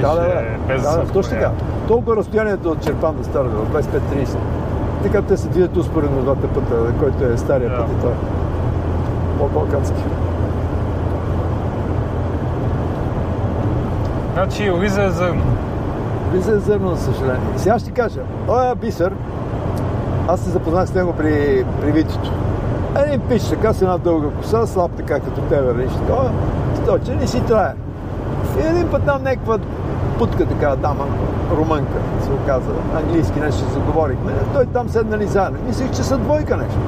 Да, да, да. без да, да, точно така. Толкова разстоянието от Черпан до Стара Загора, 25-30. Така те се движат успоредно двата пъта, който е стария Да. път и той. По-балкански. Значи Ориза е зърно. Влиза е зърно, за съжаление. Сега ще кажа, този бисер, аз се запознах с него при, при Витито. Един пич, така с една дълга коса, слаб така като тебе, виж, такова, сточен и си трае. И един път там някаква путка така дама, румънка, се оказа, английски нещо заговорихме. Той там седнали заедно. Мислих, че са двойка нещо.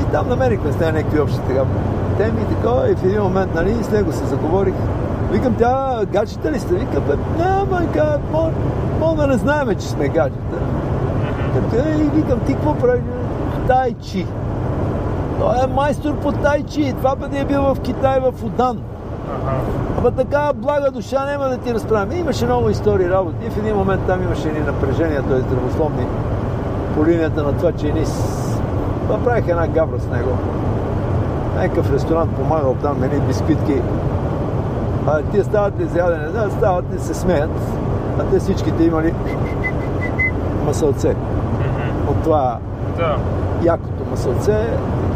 И там намерихме с нея някакви общи така теми и така. И в един момент, нали, с него се заговорих. Викам, тя гаджета ли сте? Вика, бе, няма, мога да не знаеме, че сме гаджета. Като, и викам, ти какво правиш? Тайчи. Той е майстор по тайчи. Това пъти е бил в Китай, в Удан. Аха. Ама така блага душа няма да ти разправим. Имаше много истории, работи. И в един момент там имаше едни напрежения, т.е. здравословни, по линията на това, че едни направих една гавра с него. Някакъв ресторант помагал там, едни бисквитки. А тия стават ли за ядене? Да, стават и се смеят. А те всичките имали масълце. От това Да. якото масълце,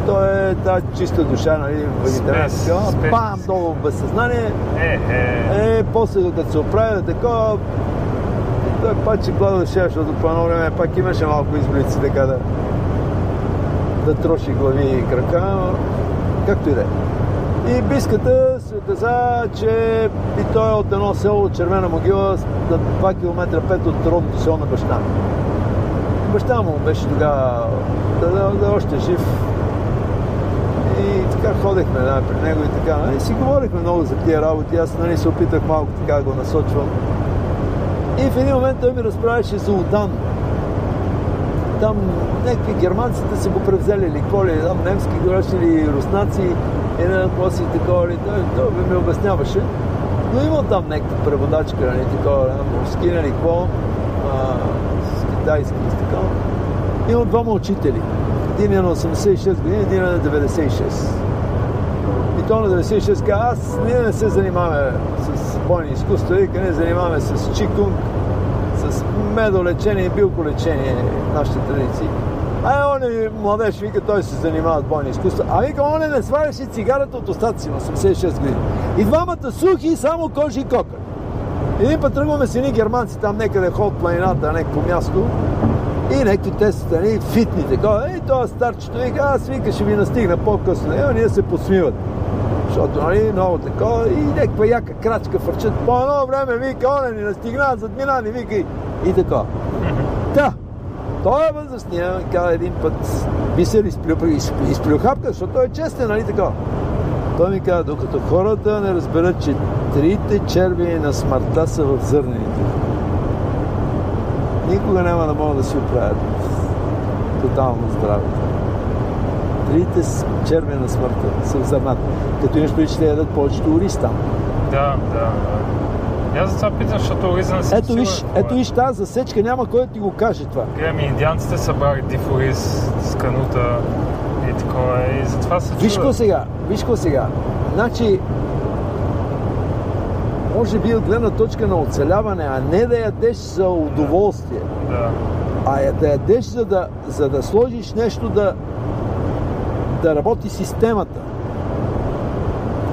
то е тази чиста душа, нали, вегетарианска. Бам, долу в безсъзнание. Е, е. Е, после като се оправи такова, той пак ще гладаше, защото по едно време пак имаше малко изблици така да, да троши глави и крака, но както и да е. И биската се оказа, че и той е от едно село от Червена могила на 2 км 5 от родното село на баща. Баща му беше тогава да, да, още жив. И така ходехме да, при него и така. И си говорихме много за тия работи. Аз нали, се опитах малко така го насочвам. И в един момент той ми разправяше за Удан. Там някакви германците са го превзели или какво ли, там немски говореше или руснаци, и не знам какво си такова ли. Той, той ми, ми обясняваше. Но има там някаква преводачка, нали, такова, руски, нали, какво, с китайски, с такова. Има двама учители. Един е на 86 години, един е на 96. И то на 96 каза, аз ние не се занимаваме с бойни изкуства, вика, ние занимаваме с чикунг, с медолечение и билколечение, нашите традиции. А он младеж, вика, той се занимава с бойни изкуства. А вика, он не сваляше цигарата от устата си на 86 години. И двамата сухи, само кожи и кокър. Един път тръгваме с едни германци там някъде ход планината, на някакво място. И някакви те са нали, фитни, такова. И това старчето вика, аз вика, ще ви настигна по-късно. Ева, ние се посмиват. Защото, нали, много такова. И някаква яка крачка фърчат. По едно време вика, оне ни настигна, задмина ни вика и, и така. Да. Той е възрастния, каза един път, бисер изплю, изплю, изплю хапка, защото той е честен, нали така. Той ми каза, докато хората не разберат, че трите черви на смъртта са в зърнените, никога няма да могат да си оправят тотално здраве. Трите с- черви на смъртта са в зърната. Като имаш преди, че те ядат повечето ориз там. Да, да, да. Аз за това питам, защото Ориза не съм Ето виж, ето виж тази засечка, няма кой да ти го каже това. Гледам, и индианците са брали див ориз с канута и такова. И затова се Виж какво сега, виж какво сега. Значи, може би от гледна точка на оцеляване, а не да ядеш за удоволствие, Да. а я- да ядеш за да, за да сложиш нещо да, да работи системата.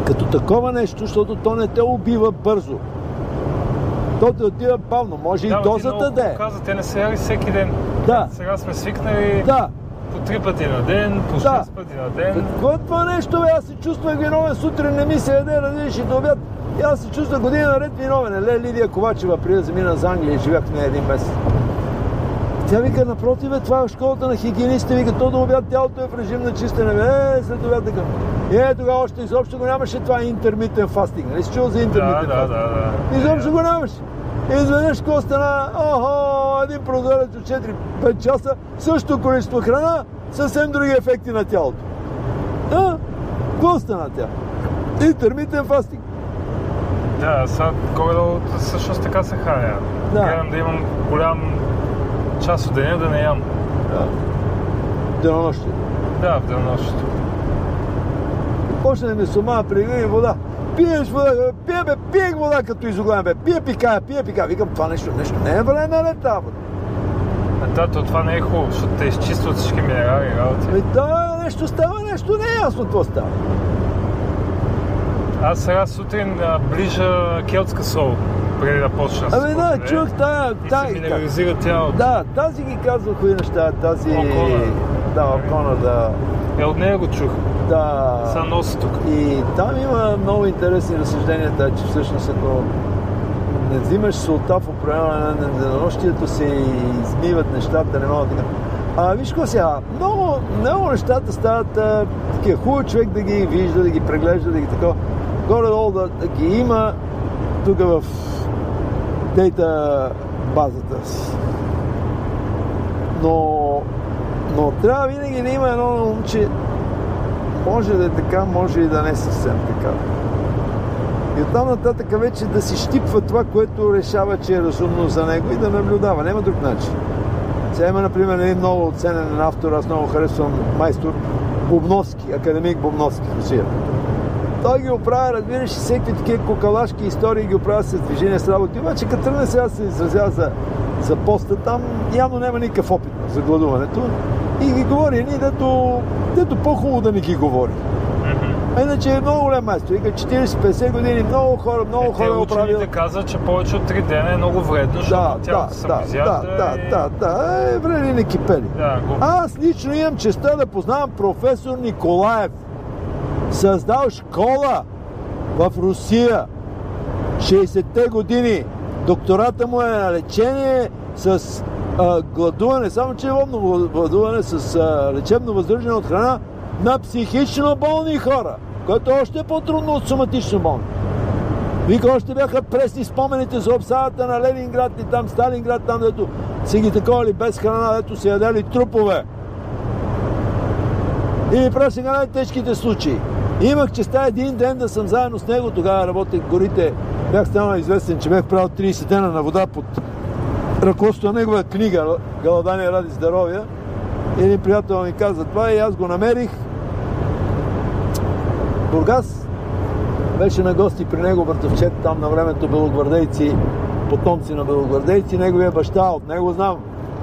Като такова нещо, защото то не те убива бързо. То те отива бавно. Може Да, и дозата да е. Каза, те не са яли всеки ден. Да. Сега сме свикнали Да. по три пъти на ден, по шест Да. пъти на ден. Какво е това нещо, бе? Аз се чувствах виновен сутрин, не ми се яде, разбираш и до обяд. И аз се чувствах година наред виновен. Ле, Лидия Ковачева, преди да замина за Англия, живях в нея един месец. Тя вика, напротив, бе, това е школата на хигиенистите. Вика, то до обяд тялото е в режим на чистене. Е, след обяд така. Е, тогава още изобщо го нямаше това интермитен фастинг. Нали си чул за Да, интермитен да, фастинг? да, да. Изобщо го нямаше. И изведнъж какво стана? Охо, един прозорец от 4-5 часа, същото количество храна, съвсем други ефекти на тялото. А? Какво стана тя? Интермитен фастинг. Да, сега горе-долу всъщност така се храня. Да. Гледам да имам голям част от деня да не ям. Да. Денонощие. Да, в денонощието. Почна да ми сома, пригри вода. Пиеш вода, бе, пие бе, пиех вода като изоглавен бе, пие пикая, пие пикая. Викам, това нещо, нещо не е време на тази вода. А, да, то това не е хубаво, защото те изчистват всички минерали и работи. Ами да, нещо става, нещо не е ясно какво става. Аз сега сутрин а, ближа келтска сол, преди да почна Ами да, кофе, чух тая, И се тая, минерализира тялото. Да, тази ги казвах кои неща, тази... Окона. Да, Окона, да. Е, от нея го чух. да. Сега носи тук. И там има много интересни разсъждения, да, че всъщност ако не взимаш солта в определено на денонощието се измиват нещата, не могат да... А, виж какво сега, много, много нещата стават а, такива. Хубаво човек да ги вижда, да ги преглежда, да ги такова. Горе-долу да, да ги има тук в дейта базата си. Но, но трябва винаги да има едно на ум, че може да е така, може и да не е съвсем така. И оттам нататък вече да си щипва това, което решава, че е разумно за него и да наблюдава. Няма друг начин. Сега има, например, един много оценен автор, аз много харесвам майстор Бубновски, академик Бубновски в Русия. Той ги оправя, разбираш, всеки такива кокалашки истории ги оправя с движение с работи. Обаче като тръгне сега да се изразява за, за поста, там явно няма никакъв опит за гладуването. И ги говори едни, дето, дето по-хубаво да не ги говори. А иначе е много голям майстор. Вика 40-50 години, много хора, много Е, хора оправил. учените казват, че повече от 3 дена е много вредно, защото Да, да, се да, да, обезяда да, и- да, да, е, врели не кипели. Да, го... Аз лично имам честа да познавам професор Николаев. Създал школа в Русия. 60-те години. Доктората му е на лечение с а, гладуване, само че е водно гладуване с а, лечебно въздържане от храна на психично болни хора, което е още по-трудно от соматично болни. Вика, още бяха пресни спомените за обсадата на Ленинград и там Сталинград, там дето си ги таковали без храна, дето си ядели трупове. И ми прави сега най-тежките случаи. Имах честа един ден да съм заедно с него, тогава работех в горите. Бях станал известен, че бях правил 30 дена на вода под ръководството на негова книга Галадания ради здоровия. Един приятел ми каза това и аз го намерих. Бургас беше на гости при него братовчет, там на времето белогвардейци, потомци на белогвардейци. Неговия баща, от него знам,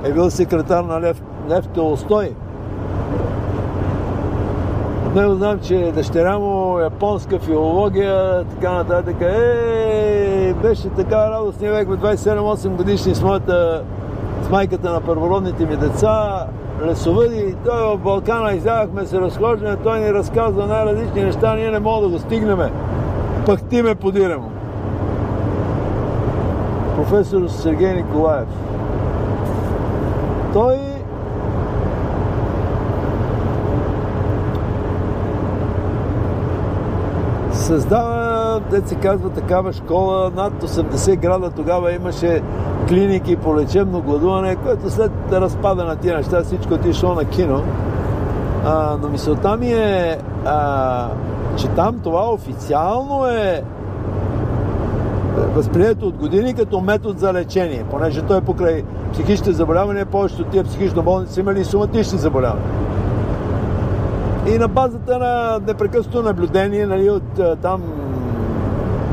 е бил секретар на Лев, Лев Толстой. Него знам, че дъщеря му японска филология, така нататък. Е, беше така радостния век, бе, 27-8 годишни с моята, с майката на първородните ми деца, лесовъди. Той в Балкана излязахме, се разхождаме, той ни разказва най-различни неща, ние не можем да го стигнем. Пъхтиме подире му. Професор Сергей Николаев. Той създава, дет се казва, такава школа. Над 80 града тогава имаше клиники по лечебно гладуване, което след разпада на тия неща всичко отишло на кино. А, но мисълта ми е, а, че там това официално е възприето от години като метод за лечение, понеже той покрай психичните заболявания, повечето от тия психично болни са имали и соматични заболявания. И на базата на непрекъснато наблюдение, нали, от там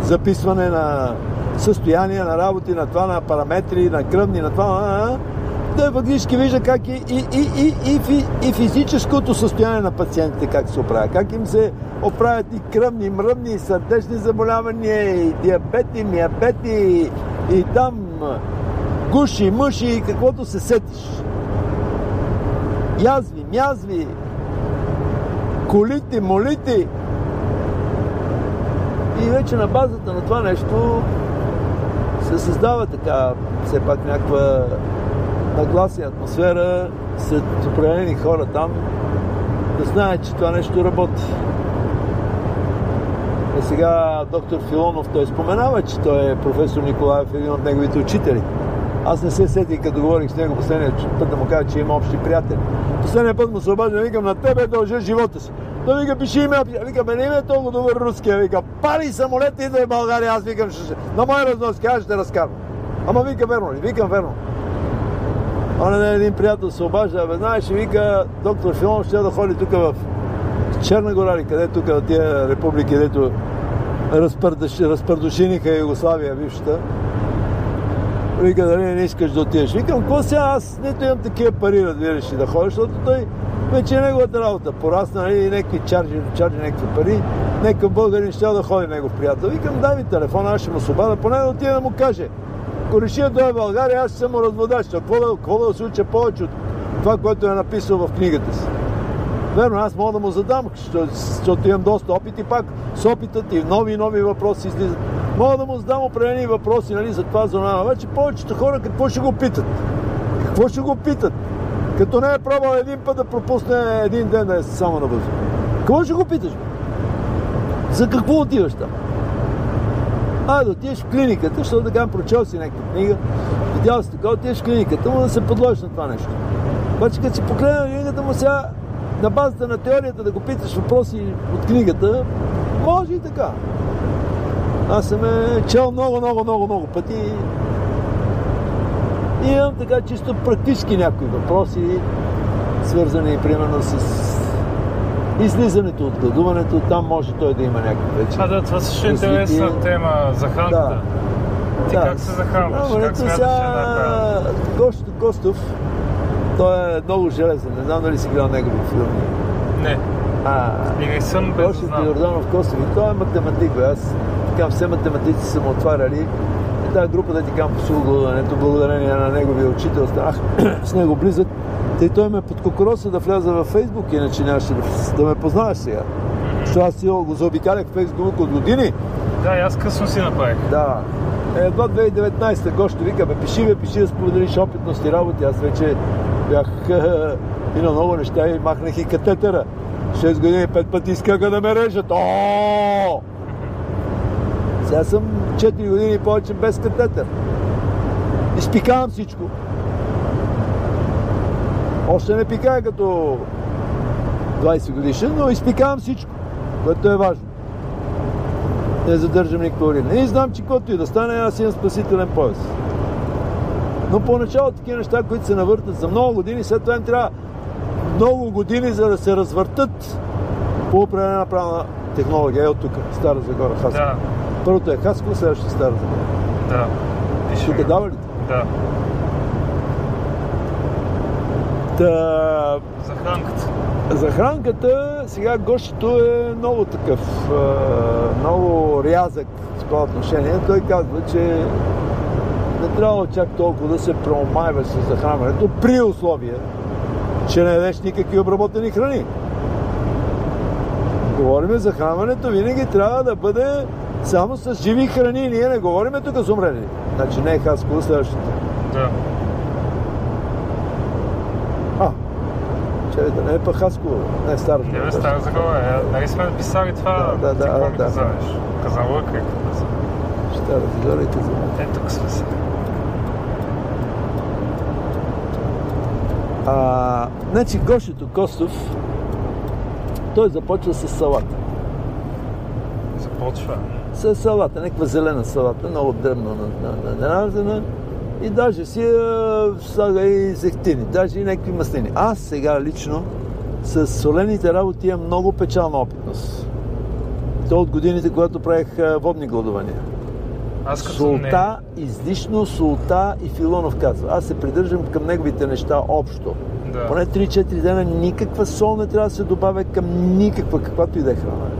записване на състояние на работи, на това, на параметри, на кръвни, на това, а, а, да фактически вижда как и, и, и, и, и, фи- и физическото състояние на пациентите как се оправя, как им се оправят и кръвни, и мръвни, и сърдечни заболявания, и диабети, миабети, и, и там гуши, мъши, и каквото се сетиш. Язви, мязви, колите, молите. И вече на базата на това нещо се създава така все пак някаква нагласа и атмосфера сред определени хора там да знаят, че това нещо работи. И сега доктор Филонов той споменава, че той е професор Николаев, един от неговите учители. Аз не се сетих, като говорих с него последния път да му кажа, че има общи приятели. Последния път му се обаждам, викам, на тебе дължа живота си. Той вика, пиши име, вика, бе, не е толкова добър руския, вика, пали самолет, идва в България, аз викам, ще, на мой разнос, аз ще разкарвам. Ама вика, верно ли? Викам, верно. Оне ден един приятел се обажда, бе, знаеш, вика, доктор Филон ще да ходи тук в Черна гора, къде тук, в тия републики, дето разпърдушиниха Югославия, бившата. Вика, дали не искаш да отидеш? Викам, какво сега аз нито имам такива пари, разбираш, ли, да ходиш, защото той вече е неговата работа. Порасна нали, и някакви чарджи, чарджи някакви пари, някакъв българин ще да ходи негов приятел. Викам, дай ми телефона, аз ще му свобода, поне да отида да му каже. Ако реши да дойде в България, аз ще съм разводач. Какво да, какво да се уча повече от това, което е написал в книгата си? Верно, аз мога да му задам, защото имам доста опит и пак с опитът и нови и нови въпроси излизат. Мога да му задам определени въпроси, нали, за това, за това. Вече повечето хора какво ще го питат? Какво ще го питат? Като не е пробвал един път да пропусне един ден да е само на въздух. Какво ще го питаш? За какво отиваш там? А, да отидеш в клиниката, защото да прочел си някаква книга, видял си така, отидеш в клиниката, му да се подложиш на това нещо. Обаче като си погледна книгата му сега, на базата на теорията да го питаш въпроси от книгата, може и така. Аз съм е чел много, много, много, много пъти. И имам така чисто практически някои въпроси, свързани примерно с излизането от гладуването. Там може той да има някакви вече. А да, това също е интересна тема за храната. Ти как се захранваш? Захранването Как смяташ, че е сега Гошто Костов, той е много железен. Не знам дали си гледал негови филми. Не, А, и сън без да Гошев знам. Йорданов Костов. И той е математик. Бе. Аз така все математици са му отваряли. И тази група да ти кам по сулгодането, благодарение на неговия учител, станах с него близък. Тъй той ме подкокороса да вляза във Фейсбук, иначе нямаше да, да ме познаваш сега. Защото аз си го заобикалях в Фейсбук от години. Да, и аз късно си направих. Да. Е, Едва 2019 Гошто вика, бе, пиши, бе, пиши да споделиш опитности работи. Аз вече бях и на много неща и махнах и катетера. 6 години, 5 пъти искаха да ме режат. О! Сега съм 4 години повече без катетер. Изпикавам всичко. Още не пикая като 20 годишен, но изпикавам всичко, което е важно не задържам никаква урина. И знам, че каквото и да стане, аз имам спасителен пояс. Но поначало такива неща, които се навъртат за много години, след това им трябва много години, за да се развъртат по определена правна технология. Е тук, Стара Загора, Хаско. Да, Първото е Хаско, следващото е Стара да. Тук ми. дава ли? Да. Та, За хранката. Захранката, сега гощето е много такъв, много рязък в това отношение. Той казва, че не трябва чак толкова да се преомайва с захранването, при условие, че не ядеш никакви обработени храни. Говориме за хранването, винаги трябва да бъде само с живи храни. Ние не говориме тук за умрели. Значи не е хаско следващото. Да. А, че да не е пък хаско, не е стара. Не бе, Стара Загора. е, Нали сме написали това? Да, да, Ти да, какво ми да. казаваш? Казала как каза. Стара Загора и казва. Е, тук сме се. А, значи Гошето Костов, той започва с салата. Започва. С салата, някаква зелена салата, много на- нарязана. И даже си а, слага и зехтини, даже и някакви маслини. Аз сега лично с солените работи имам много печална опитност. То от годините, когато правих а, водни гладувания. Аз като Солта, излишно солта и Филонов казва. Аз се придържам към неговите неща общо. не... Да. Поне 3-4 дена никаква сол не трябва да се добавя към никаква, каквато и да е храна.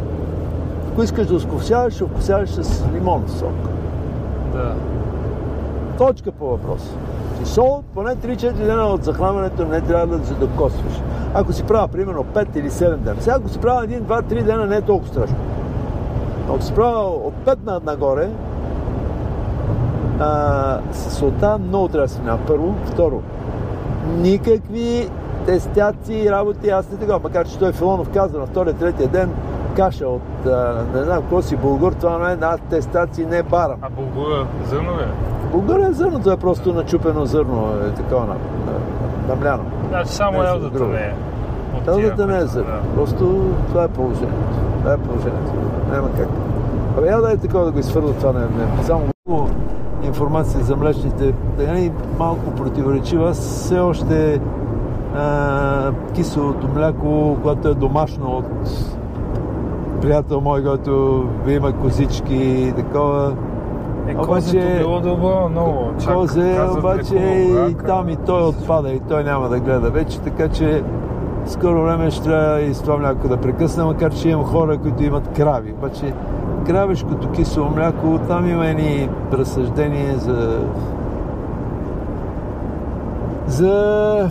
Ако искаш да вкусяваш, ще вкусяваш с лимонов сок. Да. Точка по въпроса. И сол, поне 3-4 дена от захранването не трябва да се докосваш. Ако си правя, примерно, 5 или 7 дена. Сега, ако си правя 1, 2, 3 дена, не е толкова страшно. Но ако си правя от 5 на нагоре, а, с солта много трябва да се минава. Първо. Второ, никакви тестяци и работи, аз не така, макар че той Филонов каза на втория, третия ден, каша от, а, не знам, какво си, булгур, това не е на тестации, не барам. А булгура зърно ли? е? Булгар е зърното, е просто начупено зърно, е такова на, на, намляно. Значи само друго. не е. Тия, Елдата не е зърно. да. Просто това е положението. Това е положението. Няма как. Абе, я да е такова да го изхвърля това не, не. Само информация за млечните, е малко противоречива. Все още а, киселото мляко, което е домашно от приятел мой, който има козички и такова. Е, Обаче- козето било добро много. Чак, Козе, казват, обаче и там и той отпада и той няма да гледа вече, така че скоро време ще трябва и с това мляко да прекъсна, макар че имам хора, които имат крави. Обаче кравешкото кисело мляко, там има едни разсъждения за за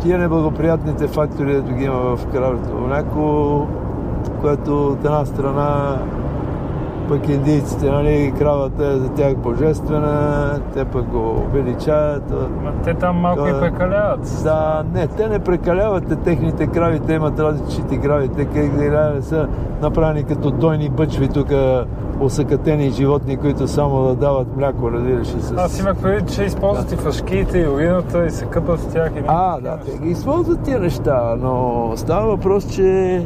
тия неблагоприятните фактори, дето ги има в кравето мляко, което от една страна Пък индийците, нали, кравата е за тях божествена, те пък го величават. Ма те там малко Това и е- прекаляват. Да, не, те не прекаляват, те техните крави, те имат различните крави, те да не са направени като дойни бъчви тук, осъкатени животни, които само да дават мляко, разбираш и с... Аз имах преди, че използват и фашките, и урината, и се къпат в тях. И А, да, те ги използват тия неща, но става въпрос, че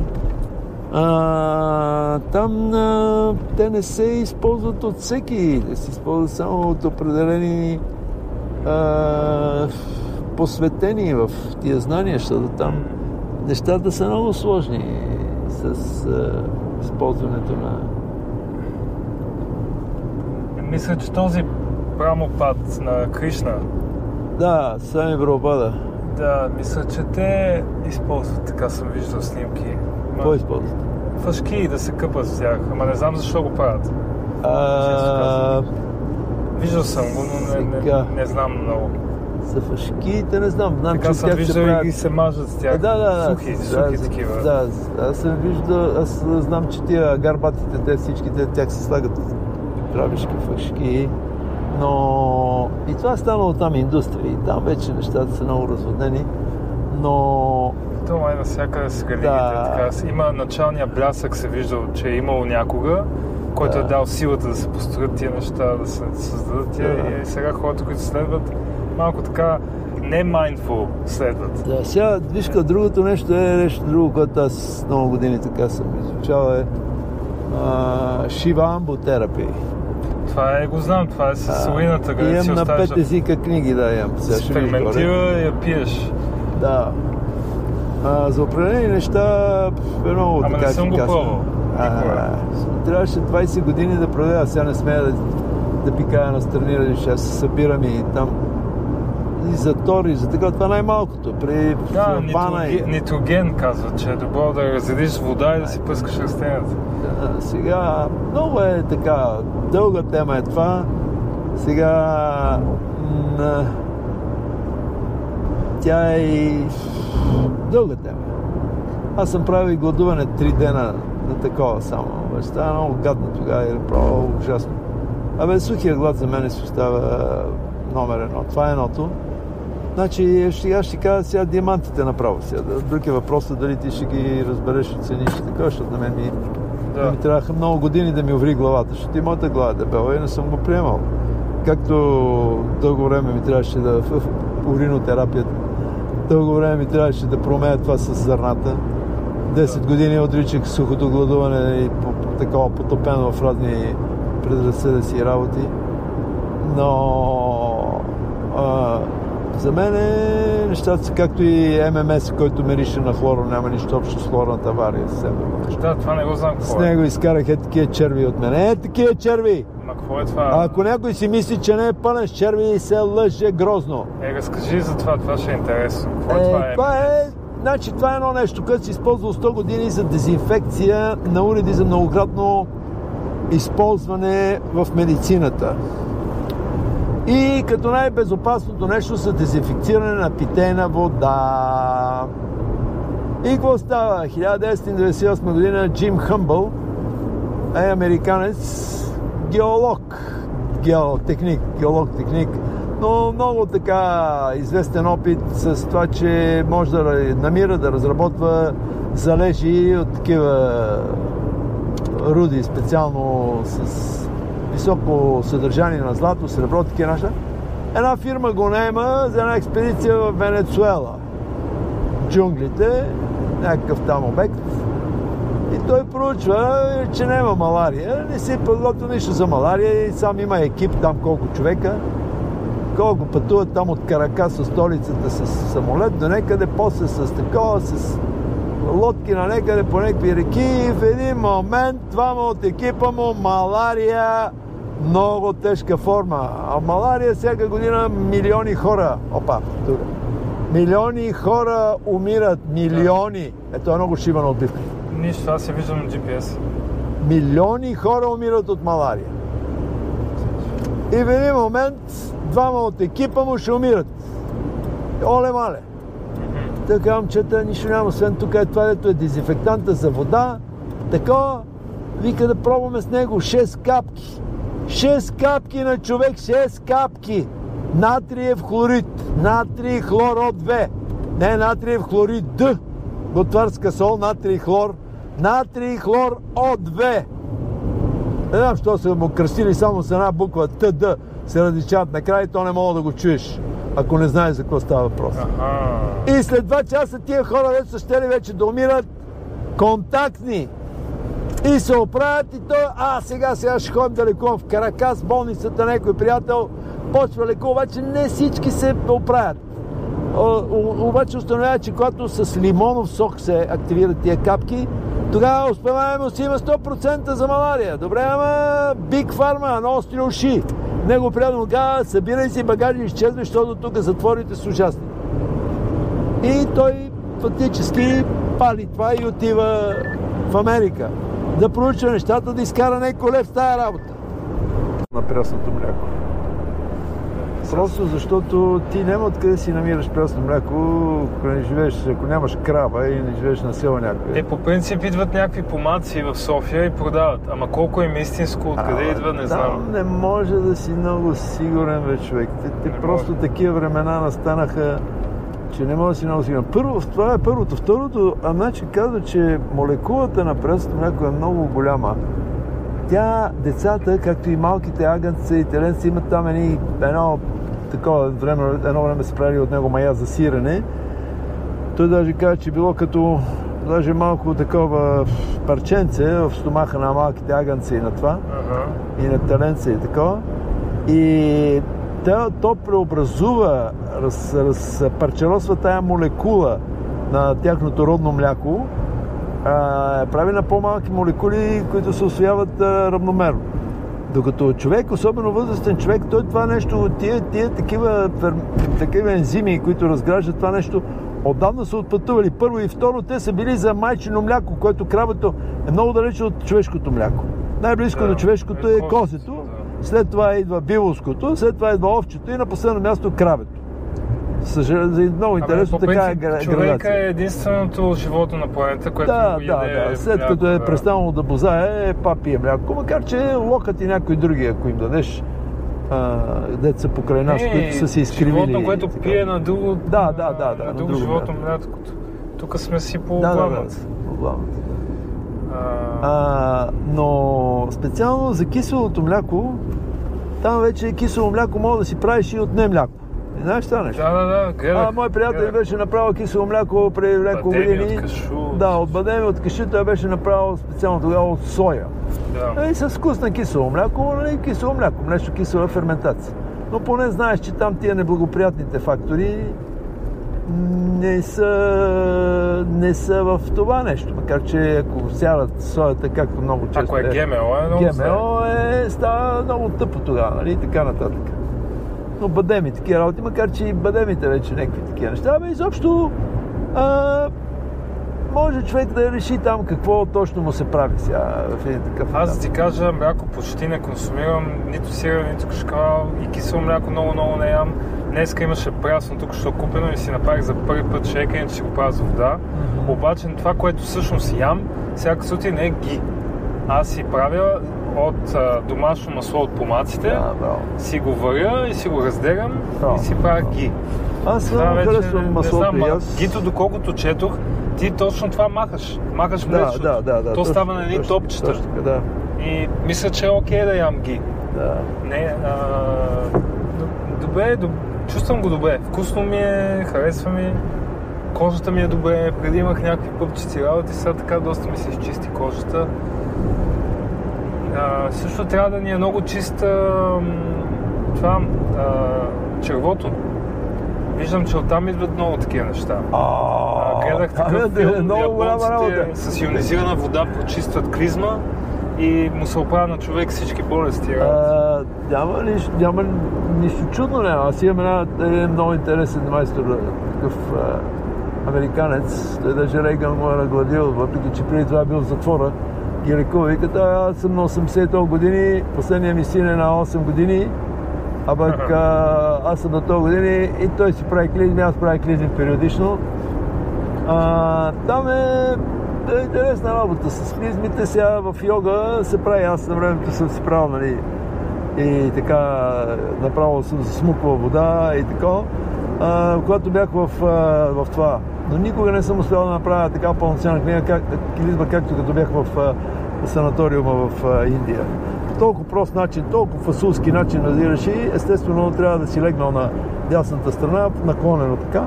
а, там а, те не се използват от всеки, те се използват само от определени а, посветени в тия знания, защото там нещата са много сложни с а, използването на... Мисля, че този прамопад на Кришна, Да, сами Прабхупада. да, мисля, че те използват, така съм виждал снимки. Какво използват? Фашки да се къпат в тях, ама не знам защо го правят. А, Виждал съм го, но не, не, не знам много. за фашките не знам, знам, Така че съм виждал правят... и се мажат с тях. Да, да, да. Сухи, да, сухи за- такива. Да, аз съм виждал, аз знам, че тия гарбатите, те всичките, тях се слагат травишки, фашки, но и това е станало там индустрия и там вече нещата са много разводнени, но То май навсякъде с религиите. Да. Така, има началния блясък, се виждал, че е имало някога, който Да. е дал силата да се построят тия неща, да се създадат тия. Да. И сега хората, които следват, малко така не mindful следват. да, сега вижка другото нещо е нещо друго, което аз много години така съм изучавал е Шива амботерапия. Това е, го знам, това е с урината, където си Имам на пет езика книги, да, имам. Сега ще ферментира и я пиеш. Да. А, за определени неща е много Ама така не съм го пробвал. Трябваше 20 години да продължа, сега не смея да, да пикая настрани, да аз се събирам и там и за тор, и за така. Това най-малкото. При Да, вана и... нитроген, нитроген казва, че е добро да разредиш с вода и да си пъскаш растенията. Да, сега много е така, дълга тема е това. Сега м, тя е и дълга тема. Аз съм правил гладуване три дена на такова само. Бе, Става много гадно тогава и направо ужасно. Абе, сухия глад за мен си остава номер едно. Това е едното. Значи, сега ще кажа сега диамантите направо. Сега. Друг е въпросът дали ти ще ги разбереш, оцениш и така, защото на мен ми Да. ми трябваха много години да ми уври главата, защото и моята глава е дебела и не съм го приемал. Както дълго време ми трябваше да в в уринотерапията, дълго време ми трябваше да промея това с зърната. 10 години отричах сухото гладуване и такова потопено в разни предразсъдъци работи. Но а, за мен е, нещата са както и ММС, който мирише на хлоро, няма нищо общо с хлорната авария. Съвсем друго нещо. Да, това не го знам С е. него изкарах е такива черви от мен. Е, такива черви! Ма какво е това? Ако някой си мисли, че не е пълен с черви, се лъже грозно. Е, разкажи за това, това ще е интересно. Какво е, това? Е, това е, значи, това е едно нещо, което се използва 100 години за дезинфекция на уреди за многократно използване в медицината. И като най-безопасното нещо за дезинфекциране на питейна вода. И какво става? 1998 година Джим Хъмбъл е американец, геолог, геотехник, геолог-техник, но много така известен опит с това, че може да намира, да разработва залежи от такива руди, специално с високо съдържание на злато, сребро, такива неща. Една фирма го наема за една експедиция в Венецуела. Джунглите, някакъв там обект. И той проучва, че няма малария, не си подготвил нищо за малария и сам има екип там колко човека, колко пътуват там от Каракас, с столицата с самолет до някъде, после с такова, с лодки на някъде по някакви реки и в един момент двама от екипа му малария много тежка форма. А малария всяка година милиони хора. Опа, тук. Милиони хора умират. Милиони. Ето е много шибана отбивка. Нищо, аз се виждам на GPS. Милиони хора умират от малария. И в един момент двама от екипа му ще умират. Оле мале. Така, момчета, нищо няма, освен тук е това, дето е дезинфектанта за вода, така, Вика да пробваме с него 6 капки. 6 капки на човек, 6 капки. Натриев хлорид, натрий хлор О2. Не натриев хлорид Д. Готварска сол, натрий хлор. Натрий хлор О2. Не знам, що са му кръстили само с една буква Т, Д. Се различават накрая и то не мога да го чуеш, ако не знаеш за какво става въпрос. Аха. И след два часа тия хора вече са щели вече да умират контактни. И се оправят и той, а сега, сега ще ходим да лекувам в Каракас, болницата, някой приятел, почва лекува, обаче не всички се оправят. Обаче установява, че когато с лимонов сок се активират тия капки, тогава успеваемост има 100% за малария. Добре, ама Биг Фарма, на остри уши. Него приятел му казва, събирай си багажи изчезвай, защото тук затворите са ужасни. И той фактически пали това и отива в Америка. Да проучва нещата, да изкара някой лев в тая работа. На прясното мляко. Просто защото ти няма откъде си намираш прясно мляко, ако не живееш, ако нямаш крава и не живееш на село някъде. Те по принцип идват някакви помаци в София и продават. Ама колко им истинско, откъде А, идва, не там знам. не може да си много сигурен, бе, човек. Те, те Не просто може. такива времена настанаха, че не може да си много сигурен. Първо, това е първото. Второто, а значи казва, че молекулата на пресното мляко е много голяма. Тя, децата, както и малките агънца и теленци, имат там едни, едно такова време, едно време се правили от него мая за сирене. Той даже каза, че било като даже малко такова парченце в стомаха на малките агънци и на това Ага. и на таленца и такова. И то, то преобразува, раз, разпарчеросва тая молекула на тяхното родно мляко, а, прави на по-малки молекули, които се освояват а, равномерно. Докато човек, особено възрастен човек, той това нещо, тия, тия такива, такива ензими, които разграждат това нещо, отдавна са отпътували. Първо и второ, те са били за майчино мляко, което кравето е много далече от човешкото мляко. Най-близко Да, до човешкото е е козето, да. след това идва биловското, след това идва овчето и на последно място кравето. Съжаля, за много интересно по така е принцип, гра- човека градация. е единственото животно на планета, което Да, го да, яде да. След мляко, като е да. престанало да бозае, е па пие мляко. Макар, че локът и някой други, ако им дадеш деца покрай нас, Не, които са се изкривили. Животно, което така. пие на друго, Да, да, да, да, на на друго животно мляко. Тук сме си по Да, да, да. А, но специално за киселото мляко, там вече кисело мляко може да си правиш и от не мляко. Знаеш това нещо? Да, да, да, гледах. А, мой приятел гледах. беше направил кисело мляко преди Бадеми години. от кашу. Да, от бадеми от кашу той беше направил специално тогава от соя. Да. И с вкус на кисело мляко, нали, кисело мляко, нещо кисела ферментация. Но поне знаеш, че там тия неблагоприятните фактори не са, не са в това нещо. Макар, че ако сядат соята, както много често Ако е ГМО, е много. ГМО е, става много тъпо тогава, нали, и така нататък. Но бадеми, такива работи, макар че и бадемите вече някакви такива неща, бе, изобщо а, може човек да реши там какво точно му се прави сега в един такъв Аз да ти кажа, мляко почти не консумирам, нито сирене, нито кашкавал и кисело мляко много, много не ям. Днеска имаше прясно тук, що купено и си направих за първи път шейкер, че си го правя за вода. Обаче това, което всъщност ям, всяка сутрин е ги. Аз си правя от а, домашно масло от помаците, Да, браво. си го варя и си го разделям Браво, и си правя браво. ги. Аз Това вече харесвам не маслото знам, и ма, аз. гито доколкото четох, ти точно това махаш. Махаш Да, млечето. да, да, да. То точно, става на едни точно, топчета. Точно да. И мисля, че е окей да ям ги. да. Не, а, добре, доб... чувствам го добре. Вкусно ми е, харесва ми. Кожата ми е добре. Преди имах някакви пъпчици работи, сега така доста ми се изчисти кожата. А, също трябва да ни е много чиста това, а, червото. Виждам, че оттам идват много такива неща. А, гледах такъв е филм, много голяма работа. с ионизирана вода прочистват клизма и му се оправя на човек всички болести. А, няма, нищо, няма нищо чудно, не. Аз имам една, един много интересен майстор, такъв а, американец. Той даже Рейган го е нагладил, въпреки че преди това е бил в затвора. Ги лекува. Викат, а, аз съм на 80 години, последният ми син е на 8 години, а пък аз съм на 100 години и той си прави клизми, аз правя клизми периодично. А, там е да, интересна работа. С клизмите сега в йога се прави. Аз на времето съм си правил, нали, и така направо съм засмуквал вода и така. Когато бях в, в това. Но никога не съм успял да направя така пълноценна книга, как, клизма, както като бях в а, санаториума в а, Индия. По толкова прост начин, толкова фасулски начин, разбираш и естествено трябва да си легнал на дясната страна, наклонено така.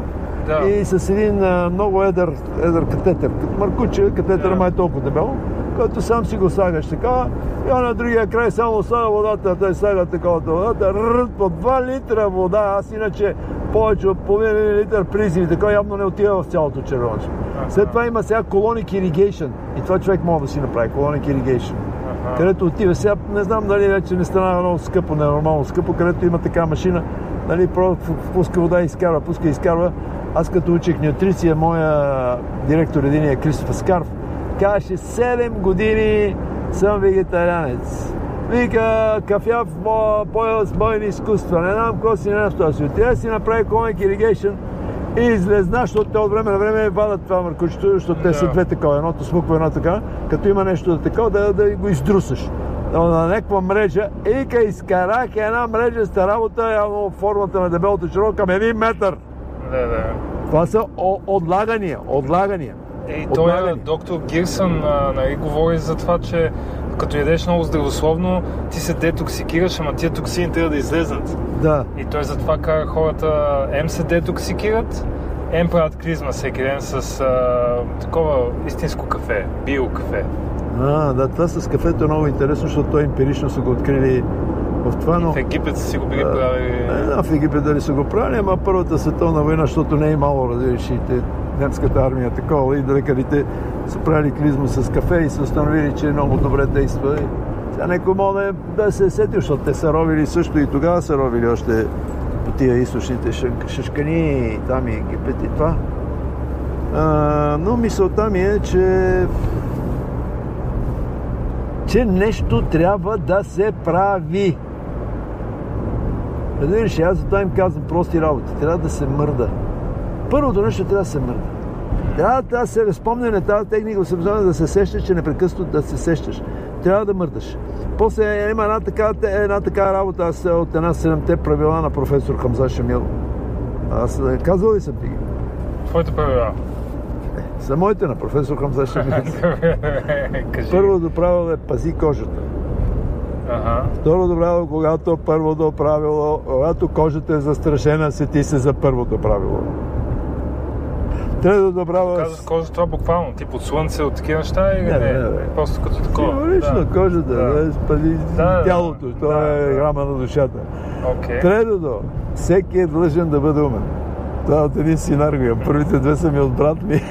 Да. И с един а, много едър, едър катетър, като маркуче, катетър Да. май е толкова дебело, който сам си го слагаш така, и он на другия край само слага водата, той слага таковата водата, рррт, по 2 литра вода, аз иначе повече от половин литър призив, така явно не отива в цялото червонче. След това има сега colonic irrigation и това човек може да си направи, irrigation. Аха. Където отива сега, не знам дали вече не стана много скъпо, ненормално скъпо, където има така машина, нали, просто пуска вода и изкарва, пуска и изкарва. Аз като учих нутриция, моя директор един е Кристоф Скарф, казваше 7 години съм вегетарианец. Вика, кафя в поел с бойни изкуства. Не знам какво си нещо. Аз отида да си направи Colonic Irrigation и излезна, защото те от време на време вадат това мъркучето, защото те са две такова. Едното смуква, едно така. Като има нещо да такова, да, да го издрусаш. На някаква мрежа, и ка изкарах една мрежеста работа, явно формата на дебелото черво, към един метър. Да, да. Това са отлагания, отлагания. И той Отлагания. доктор Гирсън нали, говори за това, че като ядеш много здравословно, ти се детоксикираш, ама тия токсини трябва да излезнат. Да. И той затова кара хората ем се детоксикират, ем правят клизма всеки ден с а, такова истинско кафе, био кафе. А, да, това с кафето е много интересно, защото той емпирично са го открили в това, но... В Египет са си го били правили. Не знам в Египет дали са го правили, ама Първата световна война, защото не е имало, разбираш, и те, немската армия такова, и лекарите са правили клизма с кафе и са установили, че много добре действа. Сега някой може да, е- се е сетил, защото те са ровили също и тогава са ровили още по тия източните шашкани, и там и Египет и това. А, но мисълта ми е, че че нещо трябва да се прави. Разбираш, аз затова им казвам прости работи. Трябва да се мърда. Първото нещо трябва да се мърда. Трябва да се спомня на тази техника, осъзнаване да се сещаш, че непрекъснато да се сещаш. Трябва да мърдаш. После има една така, една така работа, аз от една седемте правила на професор Хамза Шамил. Аз е, казвал ли съм ти ги? Твоите правила. Са моите на професор Хамза Шамил. Първото правило е пази кожата. Ага. Второто правило, когато първото правило, когато кожата е застрашена, сети се за първото правило. Третото правило е... Казваш кожа това буквално, тип от слънце, от такива неща или Не, не? не, не. Просто като такова. Символично Да. кожата, Да. да. спази Да, да, тялото. да. Това Да, е да. грама на душата. Окей. Третото, всеки е длъжен да бъде умен. Това от един синар го. Първите две са ми от брат ми.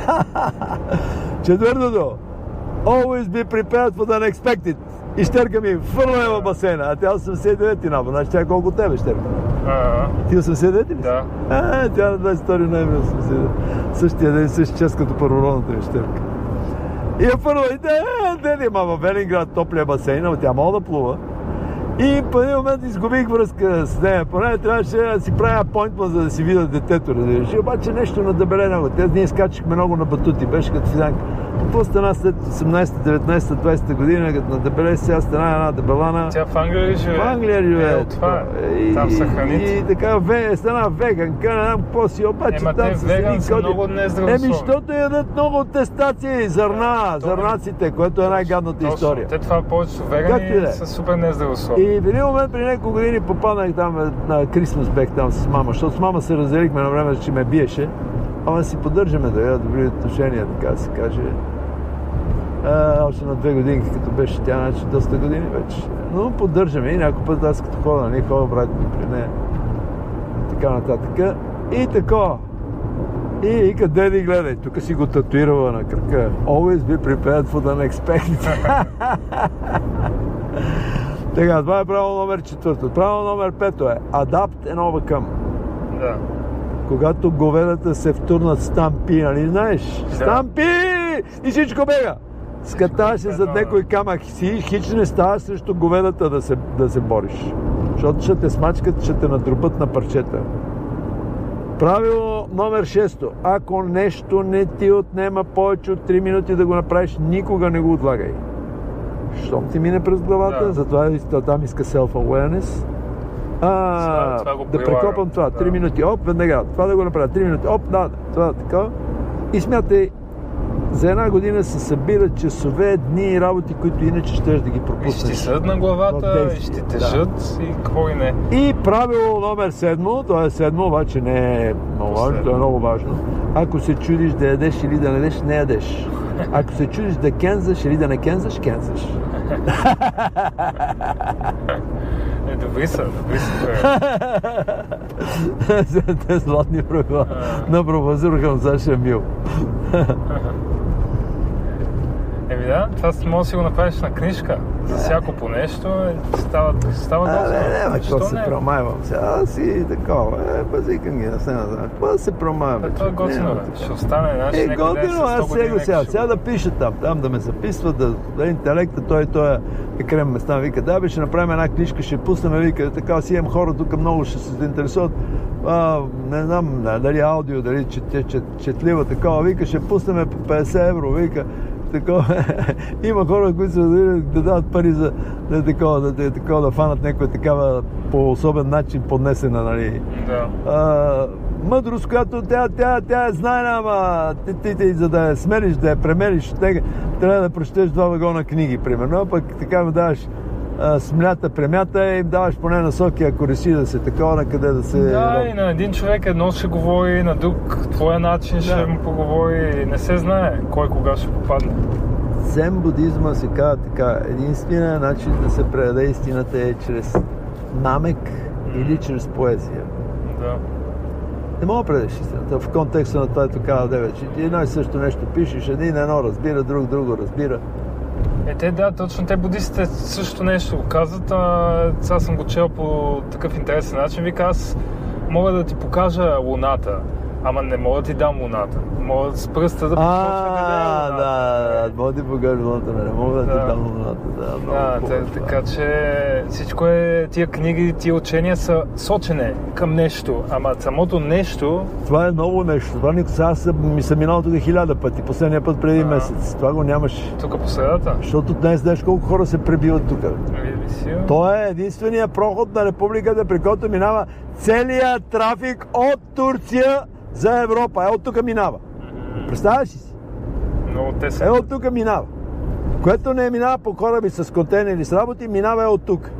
Четвъртото, always be prepared for the unexpected. И щерка ми фърля в басейна, а тя 89 набо. Значи тя колко тебе щерка? Ага. Ти 89 ли? Да. А, тя на 22 ноември 89. Същия ден, същия час като първородната ми щерка. И я първо, и те, те, ма в Велинград топлия басейн, ама тя мога да плува. И по един момент изгубих връзка с нея. Поне трябваше да си правя апойнтмент, за да си видя детето. разбираш. Обаче нещо надебеле много. Те ние скачахме много на батути, беше като физанка. Какво стана след 18, 19, 20 година, като надебеле сега стана една дебелана. Тя в Англия ли живее? В Англия живее. Е, това е. И, Там са храните. И така, ве, стана веганка, не знам какво си, обаче Ема там са веган са коди. много нездравословни. Еми, защото ядат много тестаци, зърна, то- зърнаците, което е най-гадната история. Те това повечето и вегани да е. са супер нездравословни. И в един момент при няколко години попаднах там на Крисмас бех там с мама, защото с мама се разделихме на време, че ме биеше. Ама си поддържаме да добри отношения, така да се каже. А, още на две години, като беше тя, значи доста години вече. Но поддържаме и някой път аз като ходя, нали, ходя брат ми при нея. Така нататък. И така. И вика, деди, гледай, тук си го татуирала на кръка. Always be prepared for the unexpected. Така, това е правило номер четвърто. Правило номер пето е Adapt and overcome. Да. Когато говедата се втурнат стампи, нали знаеш? Да. Стампи! И всичко бега! Скатаваш се зад някой камък си, хич не ставаш срещу говедата да се, да се бориш. Защото ще те смачкат, ще те натрупат на парчета. Правило номер 6. Ако нещо не ти отнема повече от 3 минути да го направиш, никога не го отлагай. Щом ти мине през главата, Да. затова там иска self-awareness. А, Това- това да прекопам това. 3 Да. минути, оп, веднага. Това да го направя. 3 минути, оп, да, това така. И смятай, за една година се събират часове, дни и работи, които иначе ще да ги И ще пропуснеш. ти на главата, и ще да. тежат, и какво и не. И правило номер седмо, то е седмо, обаче не е много важно, то е много важно. Ако се чудиш да ядеш или да не ядеш, не ядеш. Ако се чудиш да кензаш или да не кензаш, кензаш. Е, добри са, добри са. човек. Те златни правила на професор Хамза Шамил. Еми да, това може да си го направиш на книжка. За всяко по нещо е, става, става доста. не, не, какво се промайвам сега? Аз си такова, е, базикам ги, не знам. Какво да се промайвам? Е, това е готино, бе. Ще остане, знаеш, Е, готино, след 100 аз сега, сега, сега да пиша там, там да ме записват, да, да интелекта, той, той е крем места, вика, да, бе, ще направим една книжка, ще пуснем, вика, така си имам хора тук много ще се заинтересуват, а, не знам, да, дали аудио, дали чет, чет, четлива, такова, вика, ще пуснем по 50 евро, вика, такова. Има хора, които се да, да дават пари за да, такова, да, да, такова, да фанат някоя такава по особен начин поднесена, нали, Да. а, мъдрост, която тя, тя, тя е знайна, ама ти, ти, ти, за да я смериш, да я премериш, трябва да прочетеш два вагона книги, примерно, а пък така му даваш а, смлята, премята и им даваш поне насоки, ако реши да се такова, на къде да се... Да, и на един човек едно ще говори, на друг твоя начин ще Да. му поговори. Не се знае кой кога ще попадне. Зен будизма се казва така, единственият начин да се предаде истината е чрез намек или чрез поезия. Да. Не мога да предадеш истината в контекста на това, да вече. Ти едно и също нещо пишеш, един едно разбира, друг друго разбира. Е, те да, точно те будистите също нещо го казват, а сега съм го чел по такъв интересен начин. Вика, аз мога да ти покажа луната, ама не мога да ти дам луната. Мога с пръста да А, луната. да, да, мога да ти покажа луната, не мога да ти Да. дам луната, да, много Да, така че всичко е, тия книги, тия учения са сочене към нещо, ама самото нещо, Това е ново нещо. Това никога сега съм, ми съм минал тук хиляда пъти, последния път преди месец. Това го нямаше. тук по средата, Защото днес знаеш колко хора се пребиват тук. види си, То е единствения проход на републиката, при който минава целият трафик от Турция за Европа. Е, от тук минава. Представяш ли си? много те са. Е, от тук минава. Което не минава по кораби с контейнери с работи, минава е от тук.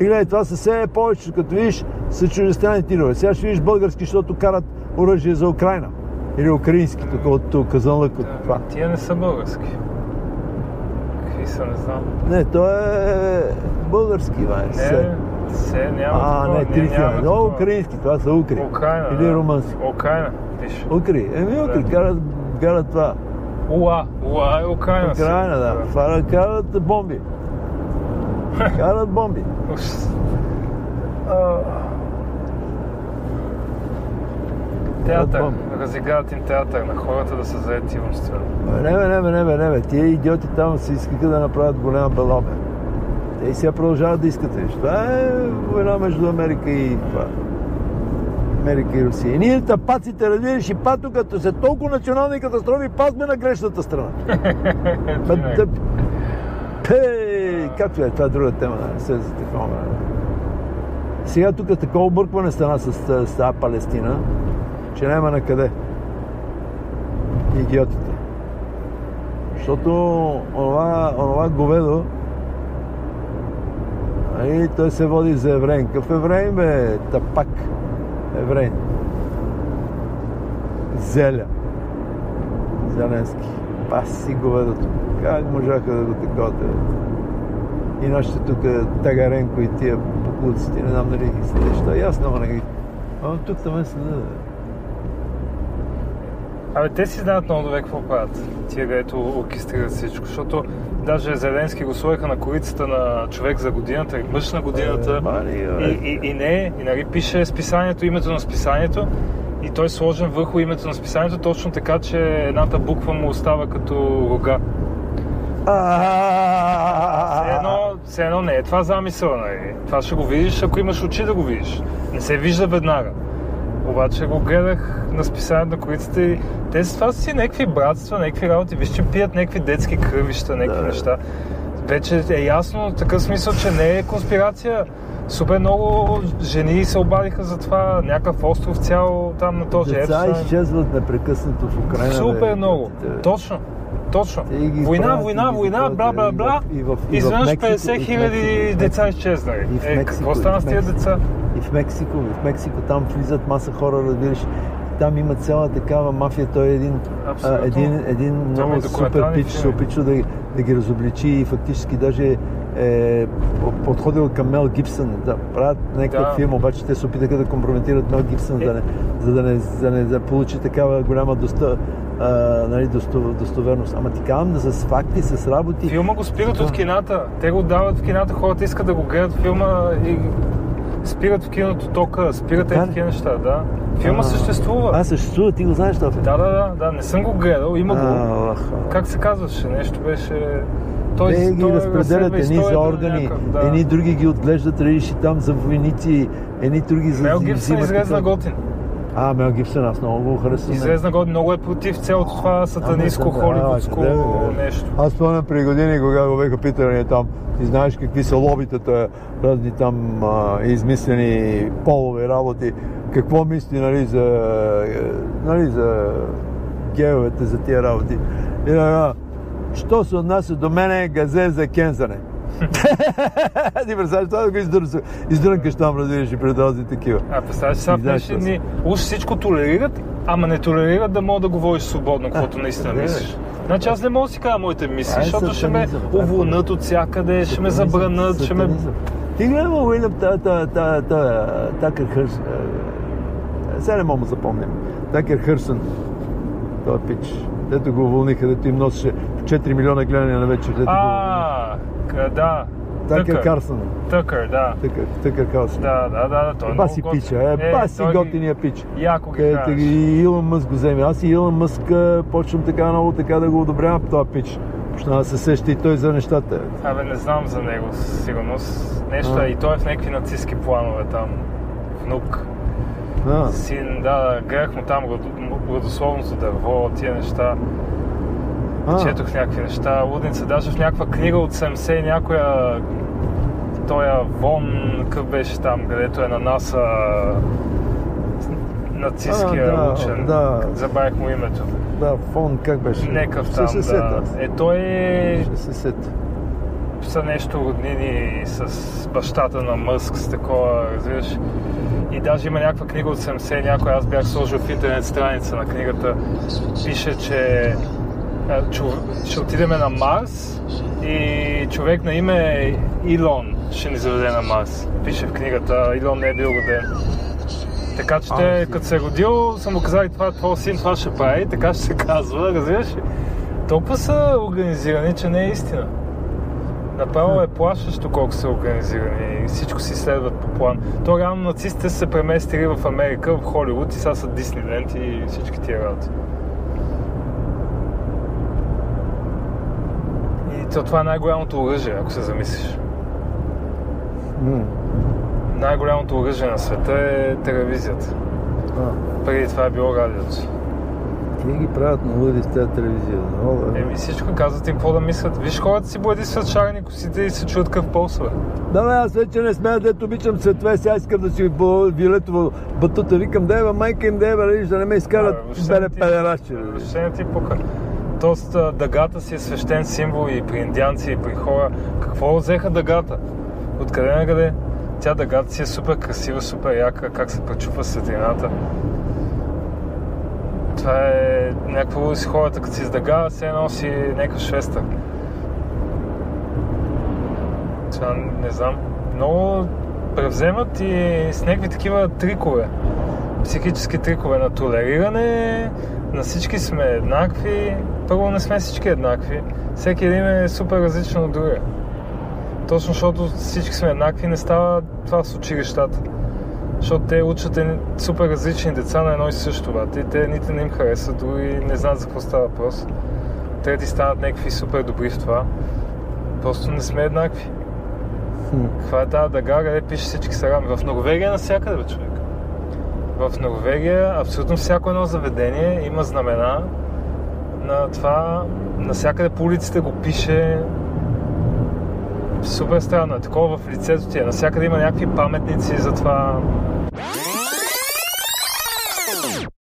И гледай, това са все повече, като видиш, са чуждестранни тирове. Сега ще видиш български, защото карат оръжие за Украина. Или украински, тук от казанлък от това. Тия не са български. Какви са, не знам. Не, то е български, май. се. Не, се няма А, такова, не, Но такова. украински, това са укри. Украина. Или да. румънски. Украина, пише. Укри. Еми, укри, Да. карат, карат това. Уа, уа е Украина. Украина, да. Това карат бомби. Карат бомби. Театър. Разиграват им театър на хората да са заети. Бе, Не, бе, не, бе, не, бе, не, бе. Тия идиоти там си искаха да направят голяма беломе. Те и сега продължават да искат. виж. Това е война между Америка и това. Америка и Русия. И ние тапаците, разбираш, и пато като се толкова национални катастрофи, пак сме на грешната страна. Бе, да... Пей, както е, това е друга тема, се за такова. Сега тук такова объркване стана с, с, с тази Палестина, че няма на къде. Идиотите. Защото онова, онова говедо, и той се води за евреин. Какъв евреин, бе? Тапак. Евреин. Зеля. Зеленски. Паси говедото. Как можаха да го таковате? И нашите тук Тагаренко и тия буклуците, не знам дали ги следиш. Ясно, ама не ги... А тук там се да. Абе, те си знаят много добре какво правят. Тия, където оркестрират всичко, защото даже Зеленски го сложиха на корицата на човек за годината или мъж на годината. Е, мани, бе. и, и, и не, и нали пише списанието, името на списанието и той е сложен върху името на списанието точно така, че едната буква му остава като рога. Все едно, все едно не е това замисъл, нали? Това ще го видиш, ако имаш очи да го видиш. Не се вижда веднага. Обаче го гледах на списанието на корицата и те с това си някакви братства, някакви работи. Виж, че пият някакви детски кръвища, някакви Да. неща. Вече е ясно, такъв смисъл, че не е конспирация. Супер много жени се обадиха за това, някакъв остров цял там на този Деца Епстайн. изчезват непрекъснато в Украина. Супер бе. много. Точно. Точно. Война, война, война, бла, бла, бла. Изведнъж Мексико, 50 и в хиляди деца изчезнали. Е, какво стана с Мексико. деца? И в Мексико, в Мексико там влизат маса хора, разбираш. Там има цяла такава мафия. Той е един, а, един, един Там много супер пич, се опитва да, да ги разобличи и фактически даже е подходил към Мел Гибсън да правят някакъв Да. филм, обаче те се опитаха да компрометират Мел Гибсън, Е. за, да не, за, да не, за да не да получи такава голяма доста, а, нали, досто, достоверност. Ама ти казвам с факти, с работи. Филма го спират Да. от кината. Те го дават в кината, хората искат да го гледат филма и спират в киното тока, спират е ли? такива неща, да. Филма А, съществува. А, съществува, ти го знаеш това. Да, да, да, да, не съм го гледал, има го. А, ах, Как се казваше? Нещо беше... Той, Те ги той разпределят едни за органи, някакъв, да. едни други ги отглеждат, реши там за войници, едни други за Мел Гибсън като- готин. А, Мел Гибсън, аз много го харесвам. Излезна готин, много е против цялото това сатанистко, да, да, холивудско нещо. Аз спомням преди години, кога го беха питали там, ти знаеш какви са лобитата, разни там а, измислени полове работи, какво мисли, нали, за, е, нали, за геовете, за тия работи. И така, що се отнася до мене, газе за кензане. Ти представяш това да го издърс- издрънкаш там, разбираш, и пред разни такива. А, представяш сега дни, уж всичко толерират, ама не толерират да мога да говориш свободно, каквото наистина бе. мислиш. Значи аз не мога да си кажа моите мисли, е защото ще ме е уволнат от всякъде, ще ме забранат, ще ме... Ти гледай му Уилям та, та, та, та, Такър Хърс. е, Сега не мога да запомням. Такър Хърсън. Той пич. Дето го уволниха, дето им носеше 4 милиона гледания на вечер. Дето го... А, к- да. Такър Карсън. Тъкър, да. Такър, Такър Карсън. Да, да, да, да, той е Баси много пича, готин. е, баси той готиния пич. Яко ги Където ги Илон Мъск го вземе. Аз и Илон Мъск а, почвам така много така да го одобрявам този пич. Почна да се сеща и той за нещата. Абе, не знам за него със сигурност. Нещо А. е, и той е в някакви нацистски планове там. Внук, А, син, да, да, гледах му там род- родословното дърво, тия неща. а, Четох някакви неща, лудница, даже в някаква книга от 70 някоя тоя Вон, какъв беше там, където е на НАСА нацистския А, да, учен. да. Забравих му името. да, фон как беше? Некъв там, се сета да. аз. Е, той Ще се сета. Са нещо роднини с бащата на Мъск, с такова, разбираш. И даже има някаква книга от 70 някой, аз бях сложил в интернет страница на книгата, пише, че ще отидем на Марс и човек на име Илон ще ни заведе на Марс. Пише в книгата, Илон не е бил роден. Така че те, като се е родил, са му казали, това твой син, това ще прави, така ще се казва, разбираш ли? Толкова са организирани, че не е истина. Направо е плашещо колко са организирани всичко си следват по план. То реално нацистите са се преместили в Америка, в Холивуд и сега са Дисниленд и всички тия работи. И то, това е най-голямото оръжие, ако се замислиш. М, Най-голямото оръжие на света е телевизията. а. Преди това е било радиото. Те ги правят на луди в тази телевизия. Много, бе. Еми всичко казват им какво да мислят. Виж хората си бладисват шарени косите и се чуят къв полс, бе. Да, бе, аз вече не смея, дето обичам цветове, сега искам да си по вилетово батута. Викам, да, бе, майка им да е, бе, видиш, да не ме изкарат беле педеращи. Въобще не ти пука. Тоест, дъгата си е свещен символ и при индианци, и при хора. Какво взеха дъгата? Откъде на къде? Тя дъгата си е супер красива, супер яка, как се пречупва светлината. Това е някакво да си хората, като си издъга, се носи някакъв швестър. Това не знам. Много превземат и с някакви такива трикове. Психически трикове на толериране, на всички сме еднакви. Първо не сме всички еднакви. Всеки един е супер различен от другия. Точно защото всички сме еднакви, не става това с училищата. Защото те учат супер различни деца на едно и също това. Те, те нито не им харесват, други не знаят за какво става въпрос. трети станат някакви супер добри в това. Просто не сме еднакви. Каква е тази дъга, къде пише всички са равни? В Норвегия навсякъде, бе, човек. В Норвегия абсолютно всяко едно заведение има знамена на това, навсякъде по улиците го пише. Супер странно такова в лицето ти е. Навсякъде има някакви паметници за това.